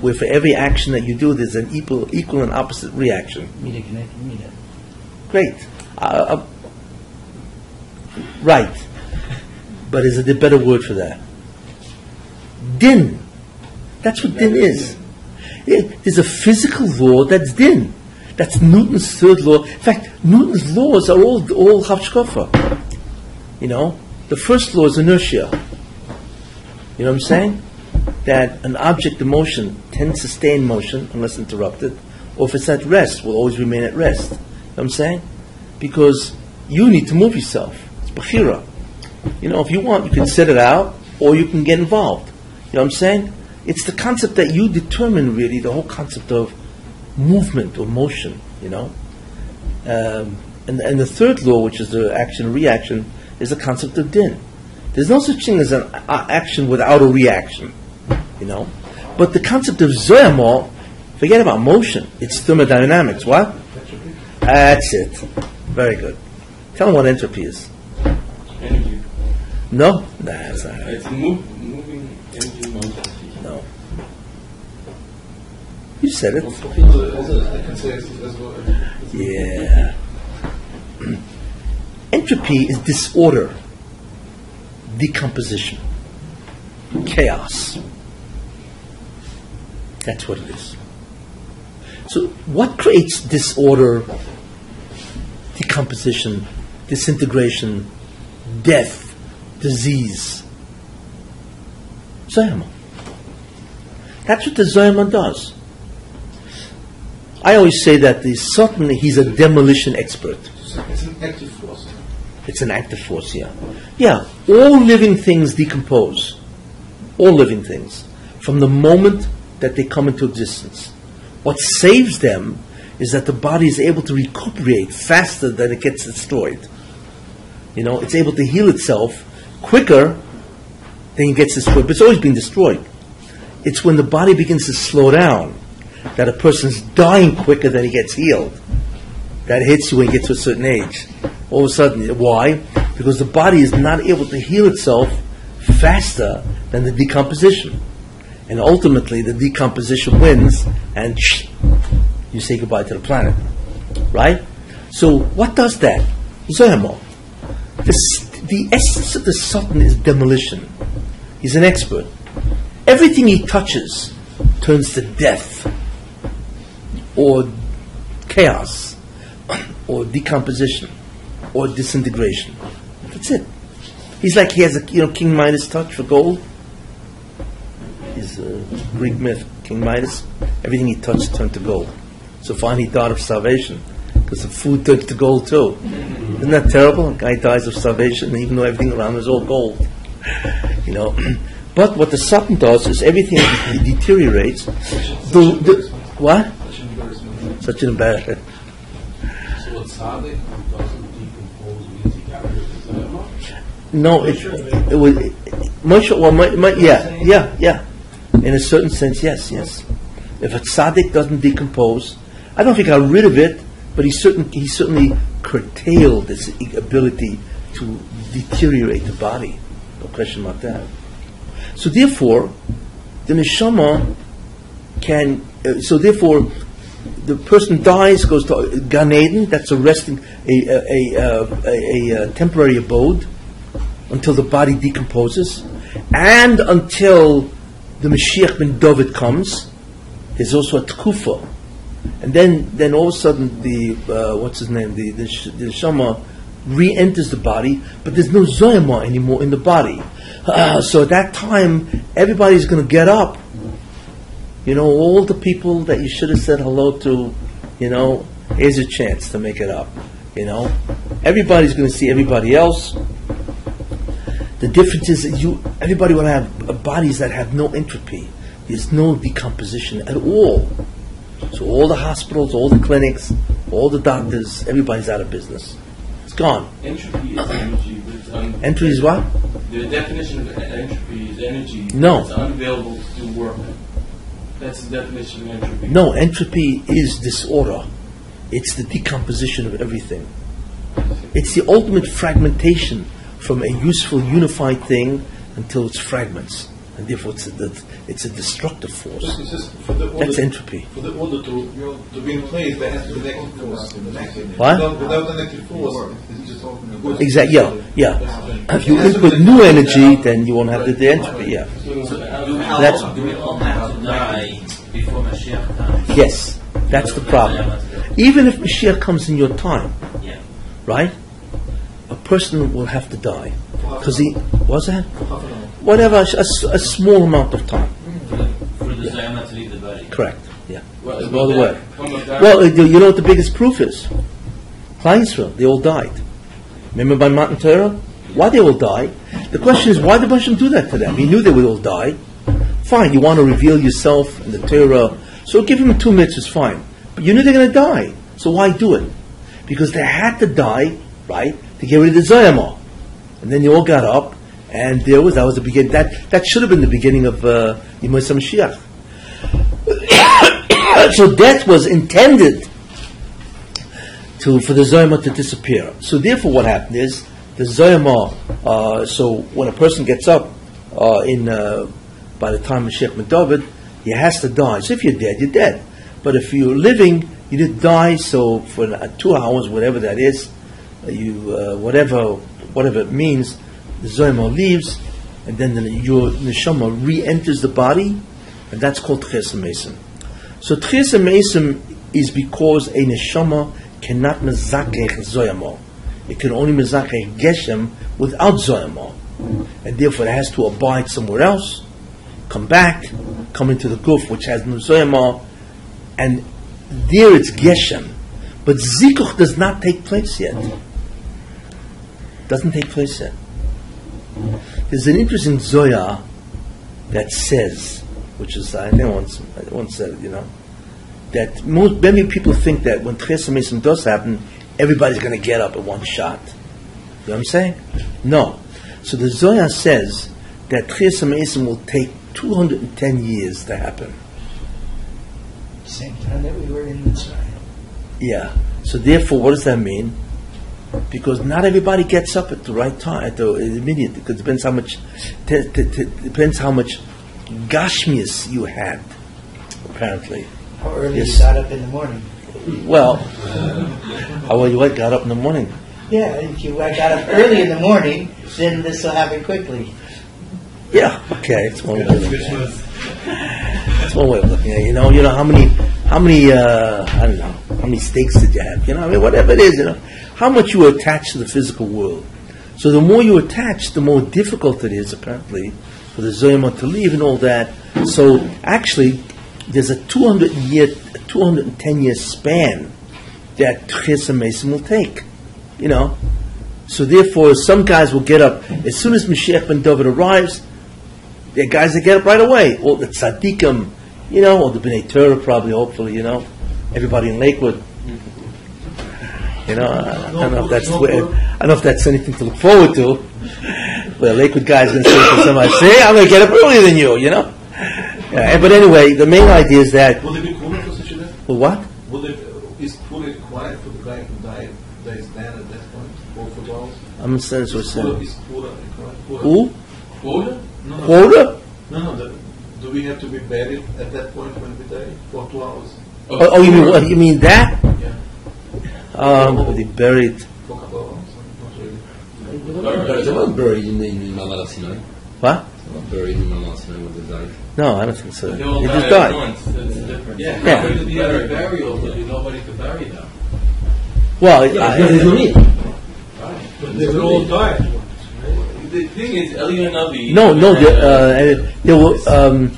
Where for every action that you do, there's an equal, equal and opposite reaction. Media connected media. Great. Uh, uh, right. But is it a better word for that? Din. That's what din is. Yeah, there's a physical law that's din. That's Newton's third law. In fact, Newton's laws are all all hashkafa. You know, the first law is inertia. You know what I'm saying? That an object in motion tends to stay in motion unless interrupted, or if it's at rest, will always remain at rest. You know what I'm saying? Because you need to move yourself. It's bachira. You know, if you want, you can set it out, or you can get involved. You know what I'm saying? It's the concept that you determine, really, the whole concept of movement or motion, you know? Um, and, and the third law, which is the action reaction, is the concept of din. There's no such thing as an action without a reaction, you know? But the concept of zoyamol, forget about motion, it's thermodynamics. What? That's it. Very good. Tell them what entropy is. Energy. No? That's not right. It's move, moving energy motion. No. You said it. Also, I can say as, as well. Yeah. Entropy is disorder, decomposition, chaos. That's what it is. So, what creates disorder, decomposition, disintegration, death, disease? Zoyama. That's what the Zoyama does. I always say that the Sultan, he's a demolition expert. It's an active force. It's an active force, yeah. Yeah, all living things decompose. All living things. From the moment that they come into existence. What saves them is that the body is able to recuperate faster than it gets destroyed. You know, it's able to heal itself quicker than it gets destroyed, but it's always been destroyed. It's when the body begins to slow down that a person's dying quicker than he gets healed. That hits you when you get to a certain age. All of a sudden, why? Because the body is not able to heal itself faster than the decomposition. And ultimately, the decomposition wins, and you say goodbye to the planet. Right? So, what does that? Zoyamo. The, the essence of the Sultan is demolition. He's an expert. Everything he touches turns to death, or chaos, or decomposition, or disintegration. That's it. He's like he has a you know King Midas touch for gold. He's a Greek myth, King Midas. Everything he touched turned to gold. So finally he died of starvation because the food turned to gold too. Isn't that terrible? A guy dies of starvation even though everything around him is all gold. You know. But what the Sultan does is everything de- deteriorates. The, the, what? Such an embarrassment. So tzaddik who doesn't decompose means he got rid of his zoyama? No, it, it was Moshe. Well, my, my, yeah, yeah, yeah. In a certain sense, yes, yes. If a tzaddik doesn't decompose, I don't think he got rid of it, but he certain he certainly curtailed its ability to deteriorate the body. No question about that. So therefore, the neshama can. Uh, so therefore, the person dies, goes to Gan Eden. That's a resting, a a, a, uh, a, a, temporary abode until the body decomposes, and until the Mashiach ben David comes. There's also a tkufa, and then then all of a sudden the uh, what's his name the the, the shama re-enters the body, but there's no zoyama anymore in the body. Uh, so at that time, everybody's going to get up. You know, all the people that you should have said hello to, you know, here's a chance to make it up. You know, everybody's going to see everybody else. The difference is that you, everybody will have uh, bodies that have no entropy. There's no decomposition at all. So all the hospitals, all the clinics, all the doctors, everybody's out of business. It's gone. Entropy is energy. but it's un- Entry is what? The definition of entropy is energy. No. It's unavailable to do work. That's the definition of entropy. No, entropy is disorder. It's the decomposition of everything. It's the ultimate fragmentation from a useful, unified thing until it's fragments. And therefore, it's a, it's a destructive force. It's just for the order, That's entropy. For the order to, you know, to be in place, there has to be an active force. What? Without, without an active force, it's just good. Exactly. Yeah. Yeah. If you input new energy, then you won't have the, the entropy. Yeah. That's Do we all have to die before Mashiach comes? yes. That's the problem. Even if Mashiach comes in your time, Yeah. right? A person will have to die because he was that Half an hour. whatever a, a small amount of time. For the, to leave the body. Correct. Yeah. Well, There's but no other that way. Well, uh, you know what the biggest proof is? Klal they all died. Remember by Matan Torah? Why they all died? The question is, why did Hashem do that to them? He knew they would all die. Fine, you want to reveal yourself in the Torah, so give him two minutes, mitzvahs, fine. But you knew they're going to die, so why do it? Because they had to die, right, to get rid of the Zoyama. And then they all got up, and there was, that was the beginning, that, that should have been the beginning of uh, Yemot Mashiach. so death was intended to for the Zoyama to disappear. So therefore, what happened is the Zoyama. Uh, so when a person gets up uh, in uh, by the time of Sheikh David, he has to die. So if you're dead, you're dead. But if you're living, you didn't die. So for two hours, whatever that is, you uh, whatever whatever it means, the Zoyama leaves, and then the, your neshama re-enters the body, and that's called Tches Mason. So Tchias is because a neshama cannot mezakech zoyamo. It can only mezakech geshem without zoyamo. And therefore it has to abide somewhere else, come back, come into the guf which has no zoyamo, and there it's geshem. But zikuch does not take place yet. Doesn't take place yet. There's an interesting zoya that says which is, I think once, I once said, it, you know, that most, many people think that when Mason does happen, everybody's going to get up at one shot. You know what I'm saying? No. So the Zohar says that Mason will take 210 years to happen. Same time that we were in Mitzrayim. Yeah. So therefore, what does that mean? Because not everybody gets up at the right time, at the immediate. Because it depends how much, t- t- t- depends how much gashmius you had. Apparently, How early Yes. you got up in the morning? well, how well you what, got up in the morning. Yeah, if you got up early in the morning, then this will happen quickly. Yeah. Okay, it's one way. Of looking at it. It's one way of looking at it. You know, you know how many, how many, uh, I don't know, how many steaks did you have? You know, I mean, whatever it is, you know, how much you attach to the physical world. So the more you attach, the more difficult it is, apparently, for the Zoyama to leave and all that. So actually, there's a 200 year, 210 year span that Chesed Mason will take. You know, so therefore, some guys will get up as soon as Mashiach ben David arrives. There are guys that get up right away. All the tzaddikim, you know, or the Bnei Torah probably, hopefully, you know, everybody in Lakewood. Mm-hmm. You know, I don't know if that's I don't know if that's anything to look forward to. But a Lakewood guy is going to say to somebody, "See, I'm going to get up earlier than you," you know. Yeah, but anyway, the main idea is that. Will there be cooler for such event? Well, what? Will there, is cooler required for the guy who died, that is dead at that point, or for two hours? I'm saying so. Is cooler, saying. is cooler required? Who? Quota? No, no, Quota? no, no, the, do we have to be buried at that point when we die, for two hours? Oh, oh, you mean what? You mean that? Yeah, Um, they buried. for a couple of hours, not really. But they're not buried in, in, in Mamad Sinai. What? They're not buried in Mamad Sinai when they died. No, I don't think so. They all They die just died. once. That's different. Yeah, Yeah. but the other burial, there'll nobody to bury them. Well, Yeah, I- there's no need. But they will all die at once, right? The thing is, Eliyahu Navi. no, no. The, uh, there were um,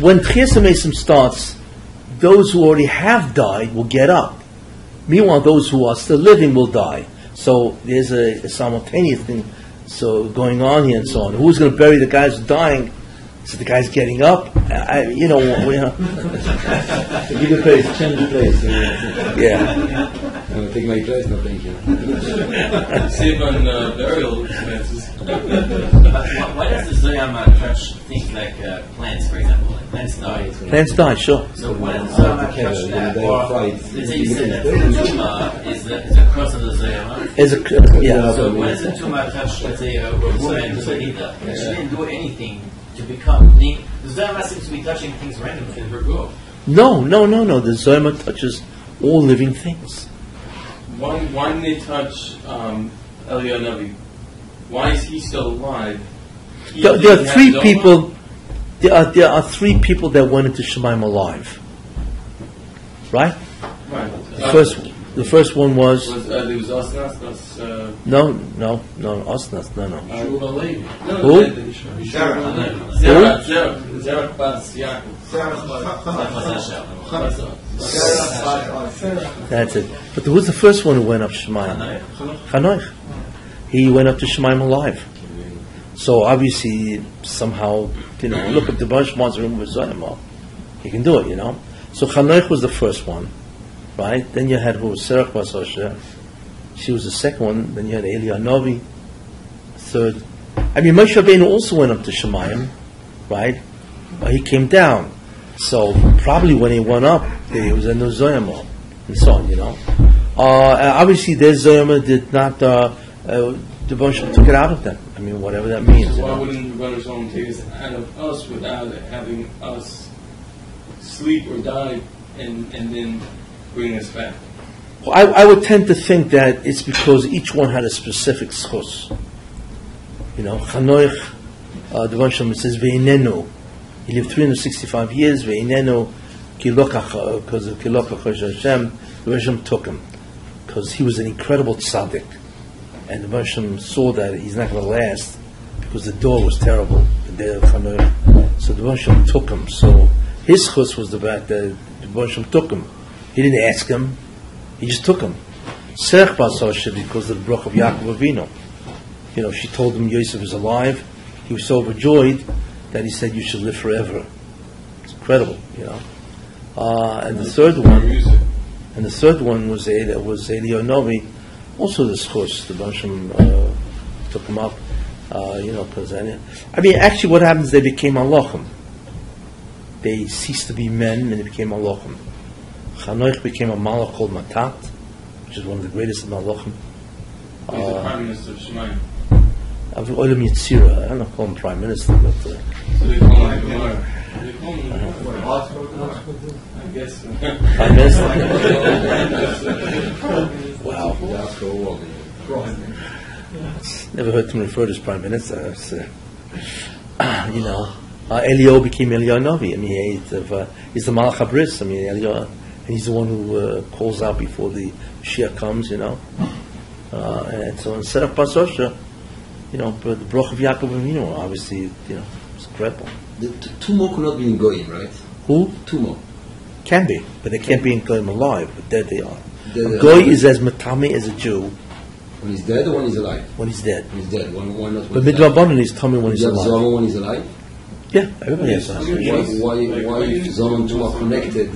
when Tchias Mason starts, those who already have died will get up. Meanwhile, those who are still living will die. So there's a, a simultaneous thing so going on here and so on. Who's going to bury the guys who dying? So the guy's getting up. I, you know, we, uh, Give the place, change the place. Uh, yeah. uh, take my place, no thank you. Save on uh, burial expenses. Why, why does the Zoyama touch things like uh, plants, for example? Like plants die. Plants die, sure. So why does the Zoyama Okay, when that? they Or, fry it, let's it's say that the different. Tuma is the, the cross of the Zoyama. As a, yeah. So why does the Tuma touch, let's say, a woman who's a leader? She didn't do anything to become. The the Zoyama seems to be touching things randomly. In Virgo. No, no, no, no. The Zoyama touches all living things. Why, why didn't they touch um, Eliyahu Navi? Why is he still alive? He- There, there are has three Zoma? people. There are, there are three people that went into Shemaim alive. Right. Right. The first, the first one was was uh, there was Osnas, Os, uh, no, no, no, Osnas, no, no. Shula Levi. no, Who? Yaakov. That's it. But who was the first one who went up Shemaim? Chanoich. He went up to Shemaim alive. So obviously, somehow, you know, look if the bunch wants to remove Zoyama, he can do it, you know. So Chanoich was the first one, right? Then you had who was Serach Bas Asher. She was the second one. Then you had Eliyahu Novi, third. I mean, Moshe Rabbeinu also went up to Shemayim, right? But he came down. So probably when he went up, there was a no Zoyama, and so on, you know. Uh, obviously, their Zoyama did not, uh, uh, the bunch took it out of them. I mean, whatever that means. You why know. wouldn't the Runners Home take us out of us without having us sleep or die and, and then bring us back? I, I would tend to think that it's because each one had a specific schos. You know, Chanoich, uh, the Rosh Hashanah says, Ve'inenu. He lived 365 years, Ve'inenu, kilokach, because of kilokach Hashem, the Rosh took him. Because he was an incredible tzaddik. And the Rosh saw that he's not going to last, because the door was terrible, the So the Rosh took him. So his chus was the fact that the Rosh took him. He didn't ask him. He just took him. Serach Bas Asher because of the brach of Yaakov Avinu. You know, she told him Yosef is alive. He was so overjoyed that he said you should live forever. It's incredible, you know. Uh, and the third one, and the third one was Eli, was Elionovi. Also, this course, the Bansham uh, took him up, uh, you know, because I mean, actually, what happens? They became Alochim. They ceased to be men and they became Alochim. Chanoich became a Malach called Matat, which is one of the greatest of Malachim. He's the prime minister of Shemaim. Of Olam Yitzira, I don't know, call him prime minister, but uh, So they call him Gemara. They call him, I guess. prime minister. wow, That's the world. never heard him referred as prime minister. It's, uh, you know, uh, Elio became Elio Novi. I mean, he's, of, uh, he's the Malach Habris. I mean, Elio, and he's the one who uh, calls out before the Shia comes. You know, uh, and so instead of Pasosha, you know, but the Broch of Yaakov Avinu, obviously, you know, it's incredible. The t- two more could not be in Goyim, right? Who Two more. can be, but they can't be in Goyim alive. But dead they are. Dead A they Goy is as matame as a Jew When he's dead, or when he's alive. when he's dead. One is dead, one, one not. But one is alive. midrabanan is tummy when he's alive. Zoma, one is alive. Yeah, everybody has that. Why, why, why if Zoma and Tumah are connected?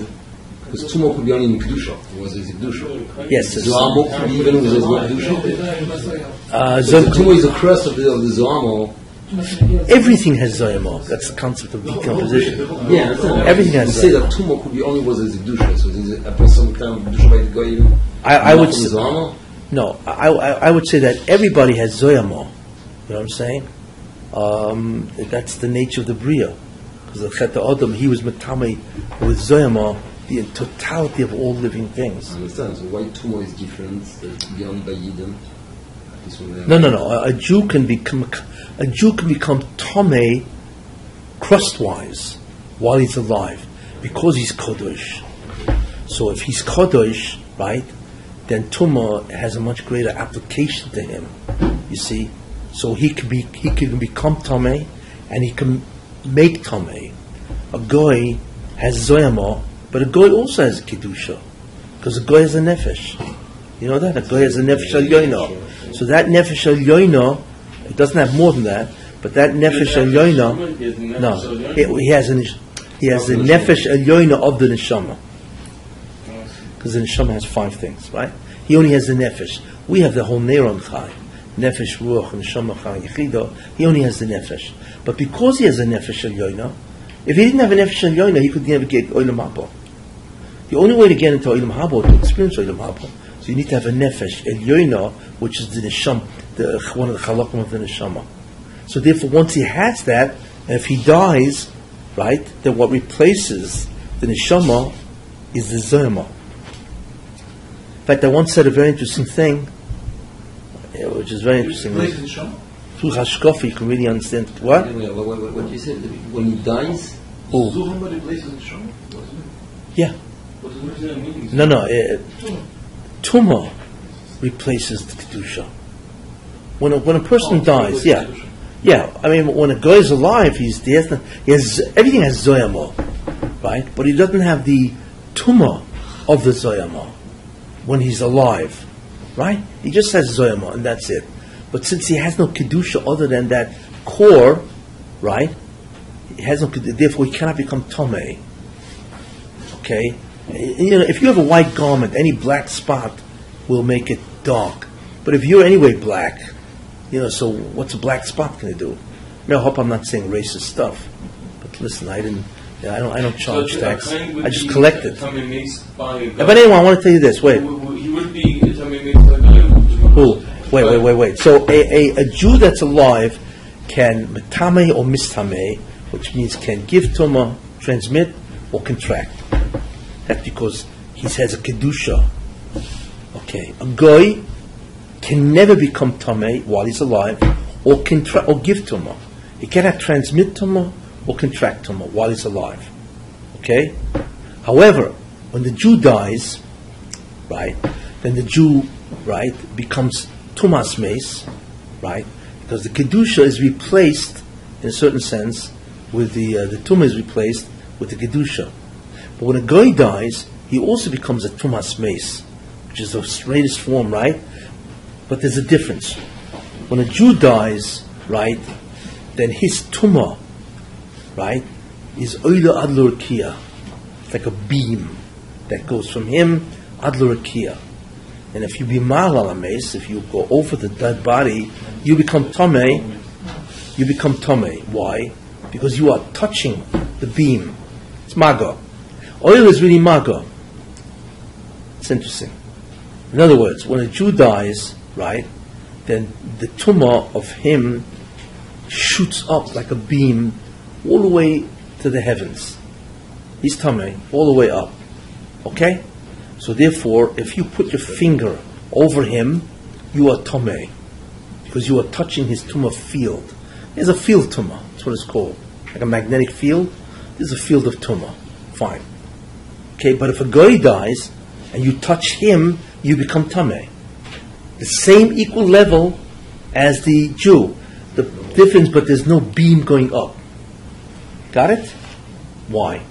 Because Tumah could be only in Kedusha. It was a Kedusha. Yes, it's- Zoamo could be even with a Kedusha. Uh, So Tumah is a curse of the, of the Zoamo. Everything has Zoyama. That's the concept of decomposition. Yeah. Everything has You say that Tumah could be only was as a Kedusha. So there's a, upon some kind of Kedusha by the Goyim. I, I would from no. I, I, I would say that everybody has Zoyama. You know what I'm saying? Um, that's the nature of the bria. Because the Chet Adam, he was matame with Zoyama, the totality of all living things. I understand. So why Tumah is different uh, beyond by Yidden? This one there. No, no, no. A, a Jew can become a Jew can become tame crustwise while he's alive because he's kodesh. So if he's kodesh, right, then tuma has a much greater application to him. You see, so he can be he can become tame and he can make tame. A goy has zoyama, but a goy also has kedusha because a goy has a nefesh. You know that a goy has a nefesh al. So that nefesh al it doesn't have more than that, but that nefesh al no, he, he has an he has the nefesh al of the neshama because the neshama has five things, right? He only has the nefesh. We have the whole neiron chai, nefesh, ruach, neshama, chai, yechido. He only has the nefesh. But because he has a nefesh al if he didn't have a nefesh al he could never get haba. The only way to get into oilam haba, to experience oilam haba, so you need to have a nefesh al yoina, which is the neshama, the one of the chalakim of the neshama. So therefore, once he has that, and if he dies, right, then what replaces the neshama is the zoma. In fact, I once said a very interesting thing, which is very interesting. Place in Shama? Through Hashkofa, you can really understand what? Anyway, what, what, what you said, when he dies, Oh, Zuhamba replaces in Shama? Wasn't it? yeah. What is it? No, no. Uh, Tuma replaces the kedusha. When a, when a person Oh, dies, yeah, Kedusha. yeah. I mean, when a guy is alive, he's he has, he has everything has zoyama, right? But he doesn't have the tuma of the zoyama when he's alive, right? He just has zoyama, and that's it. But since he has no kedusha other than that core, right? He has no. Kedusha, Therefore, he cannot become tomei. Okay, you know, if you have a white garment, any black spot will make it dark. But if you're anyway black, you know, so what's a black spot going to do? I, mean, I hope I'm not saying racist stuff. But listen, I didn't. Yeah, I don't. I don't charge tax. I just collect it. Tommy makes by a But anyway, I want to tell you this. Wait. He would be uh, Tommy makes by a Who? Wait, wait, wait, wait. So a, a, a Jew that's alive can metame or mistame, which means can give tuma, transmit, or contract. That's because he has a kedusha. Okay, a goy can never become tame while he's alive, or contra- or give tuma. He cannot transmit tuma or contract tuma while he's alive. Okay. However, when the Jew dies, right, then the Jew, right, becomes tumas mace, right, because the kedusha is replaced in a certain sense with the uh, the tumah is replaced with the kedusha. But when a guy dies, he also becomes a tumas mace, which is the straightest form, right? But there's a difference. When a Jew dies, right, then his tumah right, is Oila Adlur Kia. It's like a beam that goes from him Adlur Kia. And if you be Malal Ames, if you go over the dead body, you become Tome. You become Tome. Why? Because you are touching the beam. It's Maga. Oil is really Maga. It's interesting. In other words, when a Jew dies, right, then the tumah of him shoots up like a beam all the way to the heavens. He's tummy, all the way up. Okay? So therefore, if you put your finger over him, you are tummy. Because you are touching his tumah field. There's a field tumah, that's what it's called. Like a magnetic field. There's a field of tumah. Fine. Okay, but if a guy dies and you touch him, you become tummy. The same equal level as the Jew. The difference, but there's no beam going up. Got it? Why?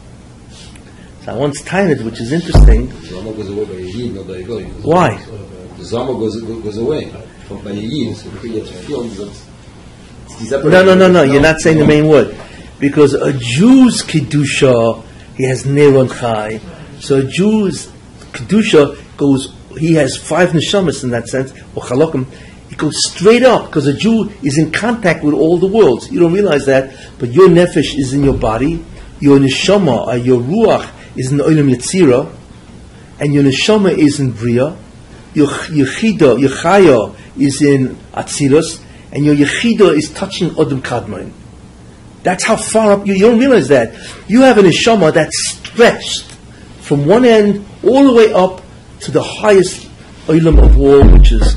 So I once timed it, which is interesting. Zama goes away by a not by a goy. Why? The uh, Zama goes, goes away from by a yid, so you get to feel that No, no, no, no. You're not saying the main word. Because a Jew's Kedusha, he has Neron Chai. So a Jew's Kedusha goes, he has five neshamas in that sense, or chalokim. It goes straight up because a Jew is in contact with all the worlds. You don't realize that, but your nefesh is in your body, your neshama, or your ruach is in the olam yetzira, and your neshama is in bria, your your chida, your chaya is in atzilus, and your yechida is touching Adam Kadmon. That's how far up you, you don't realize that. You have an neshama that's stretched from one end all the way up to the highest olam of all, which is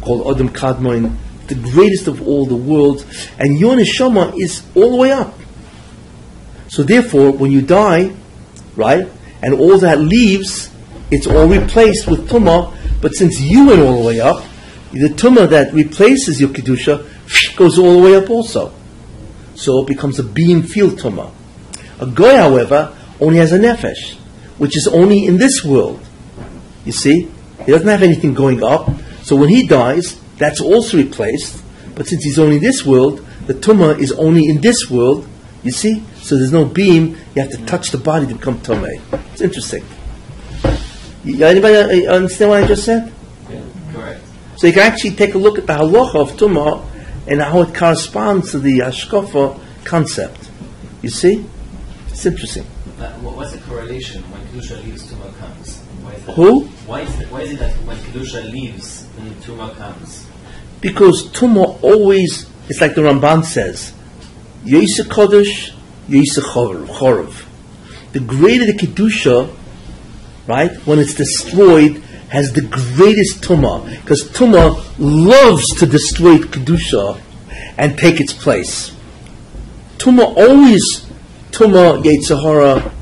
called Adam Kadmon, the greatest of all the worlds, and your neshama is all the way up. So therefore, when you die, right, and all that leaves, it's all replaced with tumah. But since you went all the way up, the tumah that replaces your kedusha goes all the way up also. So it becomes a beam field tumah. A goy, however, only has a nefesh, which is only in this world. You see, he doesn't have anything going up. So when he dies, that's also replaced. But since he's only in this world, the tumah is only in this world. You see, so there's no beam. You have to touch the body to become tumah. It's interesting. You- Anybody understand what I just said? Correct. So you can actually take a look at the halacha of tumah and how it corresponds to the hashkafa concept. You see, it's interesting. What's the correlation when Kedusha leaves, Tuma comes? Why is that? Who? Why is, it, why is it that when Kedusha leaves, then Tuma comes? Because tumah always, it's like the Ramban says, Yisa Kodesh, Yisa Chorov. The greater the Kedusha, right, when it's destroyed, has the greatest tumah. Because tumah loves to destroy Kedusha and take its place. Tumah always, tumah Yetzirah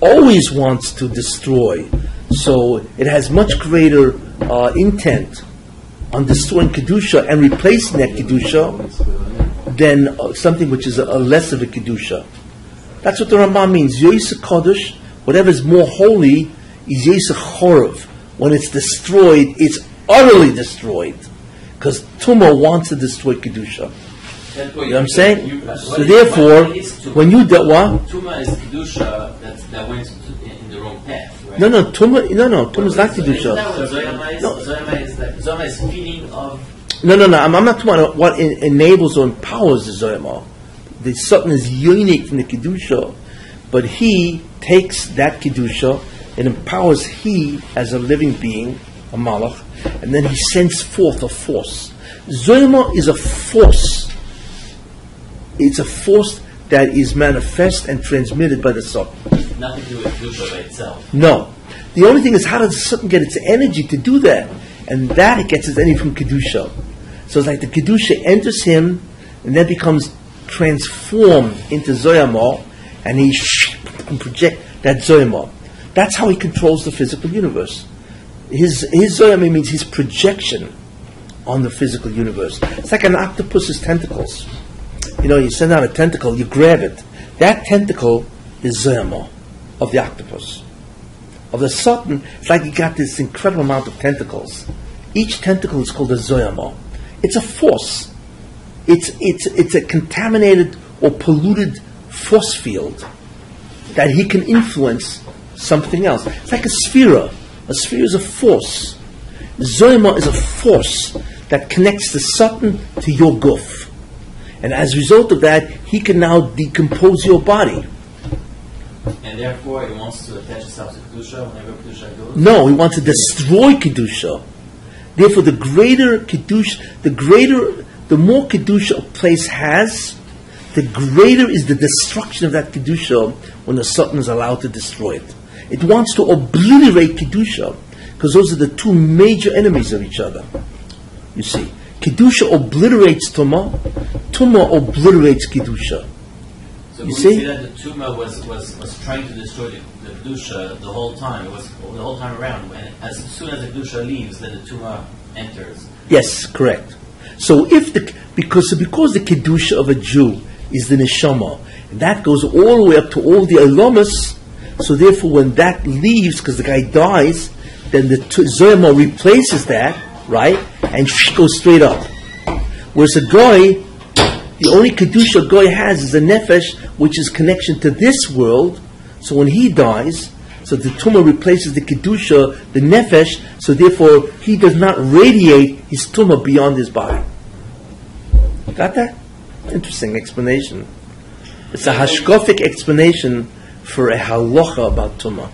always wants to destroy. So it has much greater uh, intent on destroying kedusha and replacing that kedusha than uh, something which is a, a less of a kedusha. That's what the Rambam means. Yoisa Kodesh, whatever is more holy, is Yoisa Chorov. When it's destroyed, it's utterly destroyed. Because Tuma wants to destroy kedusha. That's what You know what I'm saying? So therefore, what is Tuma? when you do what? Tuma is Kedusha that, that went to, in the wrong path, right? No, no, tuma, No, no, Tumah is not kedusha. that what Zoyama is? No. Zoyama is, that, Zoyama is feeling of No, no, no. I'm, I'm not talking about what en- enables or empowers the Zoyama. The something is unique from the kedusha, but he takes that kedusha and empowers he as a living being, a malach, and then he sends forth a force. Zoyama is a force. It's a force that is manifest and transmitted by the sun. nothing to do with Kedusha by itself. No. The only thing is how does the Satan get its energy to do that? And that it gets its energy from Kedusha. So it's like the Kedusha enters him and then becomes transformed into Zoyama and he can project that Zoyama. That's how he controls the physical universe. His, his means his projection on the physical universe. It's like an octopus's tentacles. You know, you send out a tentacle, you grab it. That tentacle is Zoyama of the octopus of the Sultan, it's like you got this incredible amount of tentacles. Each tentacle is called a zoyama. It's a force. It's, it's, it's a contaminated or polluted force field that he can influence something else. It's like a sphere. A sphere is a force. Zoyama is a force that connects the Sultan to your guf. And as a result of that, he can now decompose your body. And therefore, it wants to attach itself to Kedusha whenever Kedusha goes. No, he wants to destroy Kedusha. Therefore, the greater Kedusha, the greater, the more Kedusha a place has, the greater is the destruction of that Kedusha when the Satan is allowed to destroy it. It wants to obliterate Kedusha, because those are the two major enemies of each other. You see, Kedusha obliterates Tuma, Tuma obliterates Kedusha. So You we see? see that the Tuma was, was, was trying to destroy the, the Kedusha the whole time. It was the whole time around. And as soon as the Kedusha leaves, then the Tuma enters. Yes, correct. So if the because because the kedusha of a Jew is the neshama, and that goes all the way up to all the alamas. So therefore, when that leaves, because the guy dies, then the t- replaces that, right, and goes straight up. Whereas a goy, the only kedusha a guy has is a nefesh, which is connection to this world. So when he dies, so the tumah replaces the kedusha, the nefesh. So therefore, he does not radiate his tumah beyond his body. Got that? Interesting explanation. It's a hashkofic explanation for a halacha about tumah,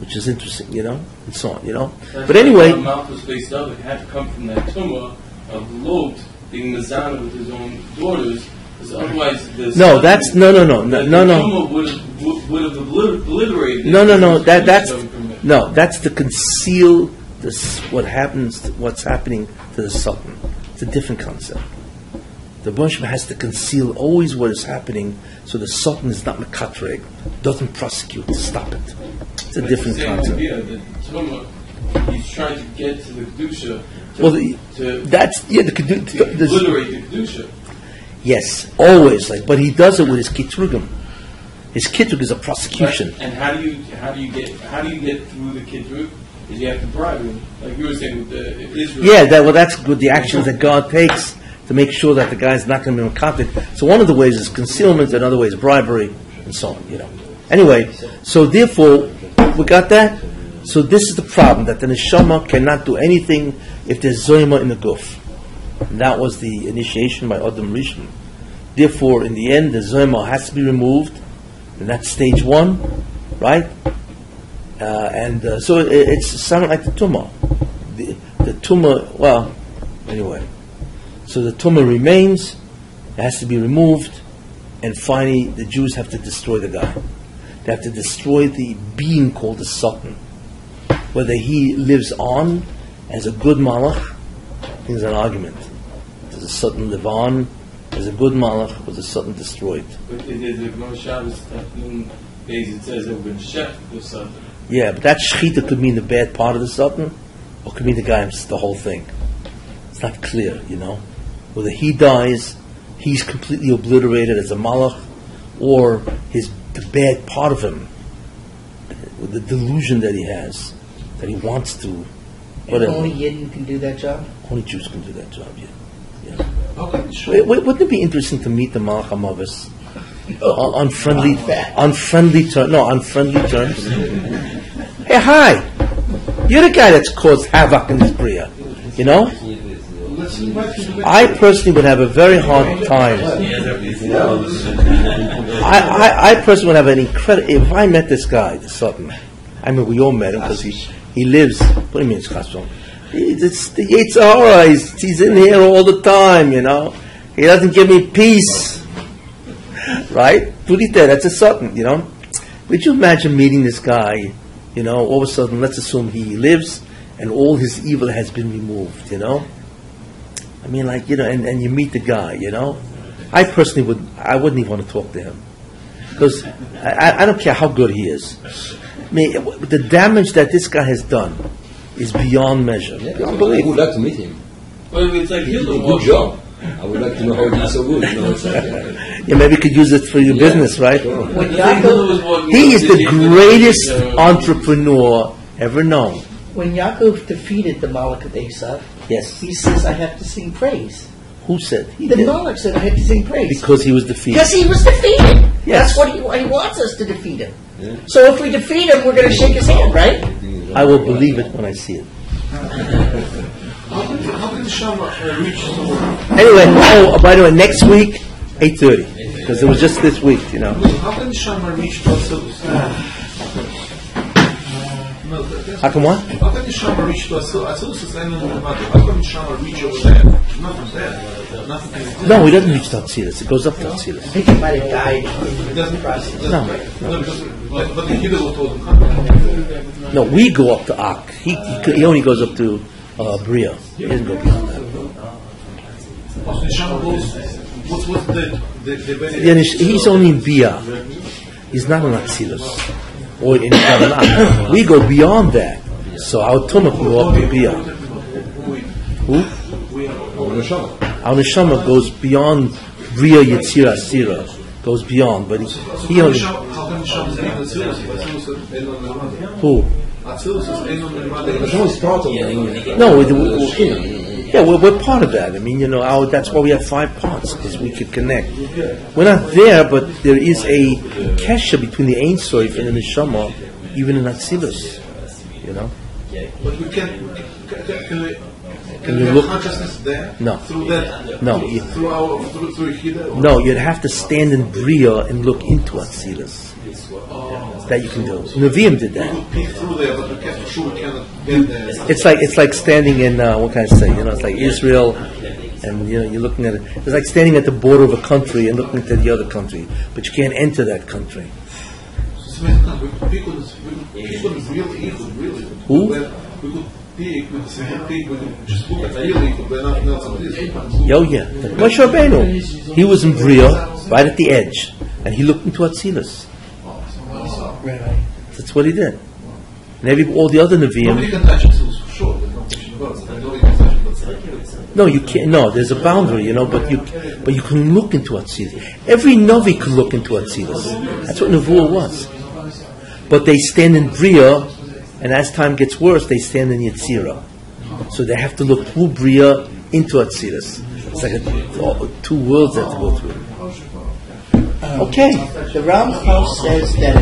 which is interesting, you know, and so on, you know. That's But anyway, the mouth was faced up. It had to come from that tumah of Lot being Mazana with his own daughters, because otherwise the no, that's no, no, no, no, no, no. would have would, have obliterated. No, no, no. That that's Kedusha from it. no. That's to conceal this. What happens? What's happening to the satan? It's a different concept. The Boshim has to conceal always what is happening, so the satan is not mekatreg, doesn't prosecute to stop it. It's a But different the same concept. idea, the tumah, he's trying to get to the kedusha to, Well, the- to, That's yeah. The, kedu- to the, the, obliterate the kedusha. yes, always like, but he does it with his kitrugim. His kitrug is a prosecution. Right? And how do you how do you get how do you get through the kitrug? Is you have to bribe him, like you were saying with the Israel. Yeah, that, well, that's good. The actions that God takes to make sure that the guy's not going to be conflict. So one of the ways is concealment, another way is bribery, and so on. You know. Anyway, so therefore, we got that. So this is the problem that the neshama cannot do anything if there's zoyama in the guf. And that was the initiation by Adam Rishon. Therefore, in the end, the zoyama has to be removed, and that's stage one, right? Uh, and uh, so it, it's something like the tumah. The, the tumah, well, anyway. So the tumah remains, it has to be removed, and finally the Jews have to destroy the guy. They have to destroy the being called the Satan. Whether he lives on as a good malach, is an argument. Does the Satan live on as a good malach, was the Satan destroyed? But it is the Gemara Shabbos Tafnun days. It says that when Shech was something. Yeah, but that shechita could mean the bad part of the Satan, or could mean the guy, the whole thing. It's not clear, you know. Whether he dies, he's completely obliterated as a malach, or his the bad part of him, with the delusion that he has, that he wants to, whatever. only Yidden can do that job? Only Jews can do that job, yeah. Okay, sure. Wouldn't it be interesting to meet the Malach HaMavis on, on friendly, on friendly terms? No, on friendly terms. hey, hi! You're the guy that's caused havoc in this bria. You know? I personally would have a very hard time. I, I, I personally would have an incredible. If I met this guy, the Satan, I mean, we all met him because he, he lives. What do you mean it's custom? It's the Yetzer Hara. He's, he's in here all the time, you know. He doesn't give me peace. Right? Purita, that's a Satan, you know. Would you imagine meeting this guy, you know, all of a sudden, let's assume he lives and all his evil has been removed, you know? I mean, like, you know, and, and you meet the guy, you know? I personally would, I wouldn't even want to talk to him. Because I, I- I don't care how good he is. I mean, the damage that this guy has done is beyond measure. Yeah, Beyond I belief. would like to meet him. But it's like He did a good walked job. I would like to know how he did so good. You know, like, uh, Yeah, maybe you could use it for your Yeah, business, right? sure. When It's like Hitler was Yaakov, walking He is the greatest uh, entrepreneur ever known. When Yaakov defeated the Malach of Esav, Yes. he says, I have to sing praise. Who said? He The did. Malach said, I have to sing praise. Because he was defeated. Because he was defeated. Yes. That's what he, he wants us to defeat him. So if we defeat him, we're going to shake his hand, right? I will believe it when I see it. How can, how can the Shama reach someone? Anyway, oh, by the way, next week, 8.30. Because it was just this week, you know. How can the Shama reach to Atzilus? No, that- that's- How come what? How can the Shama reach to Atzilus? Atzilus is Ein and Mother. How can the Shama over there? Nothing there. Nothing. No, he doesn't reach to Atzilus. It goes up to Atzilus. I think he might have died. It doesn't, it No. no, but, but the Hidden will told him. No, we go up to Ak. He, he, he only goes up to uh, Bria. He doesn't go beyond that. Also, the goes, what's, what's the, the, the. Yeah, he's- he's only in Bria. He's not in Atzilus. Or in Kavanah. We go beyond that. So our Tumah can go up to Bria. Who? Our Neshama goes beyond Bria Yetzira Sira. Goes beyond, but he, he only. How can the Shama say Atzilus? If Atzilus is Ein and Mother. Who? Atzilus is Ein and Mother. Hashem is part of the No, we, we, yeah, we're, we're part of that. I mean, you know, our, that's why we have five parts because we could connect. We're not there, but there is a kesha between the Ein Soif and the Neshama, even in Atzilus. You know, But we can, can, can, we, Can can we we look- consciousness there? No. Through that? No, Through, you- through our, through, through Hida? no, you'd have to stand in Bria and look into Atzilus. Oh. That you can do. Nevi'im did that. It's like it's like standing in uh, what can I say? You know, it's like Israel, and you know you're looking at it. It's like standing at the border of a country and looking to the other country, but you can't enter that country. Who? We. Yo, yeah. Moshe Rabbeinu, he was in Bria, right at the edge, and he looked into Atzilus. That's what he did. And every, all the other Nobody Nevi'im, can touch it, so sure, there's no question about it. Nobody can touch it, but- no, you can't. No, there's a boundary, you know, but you, but you can look into Atzilus. Every Navi can look into Atzilus. That's what Nevuah was. But they stand in Bria, and as time gets worse, they stand in Yetzirah. So they have to look through Bria into Atzilus. It's like a, oh, two worlds they have to go through. Um, okay. The Ramchal says that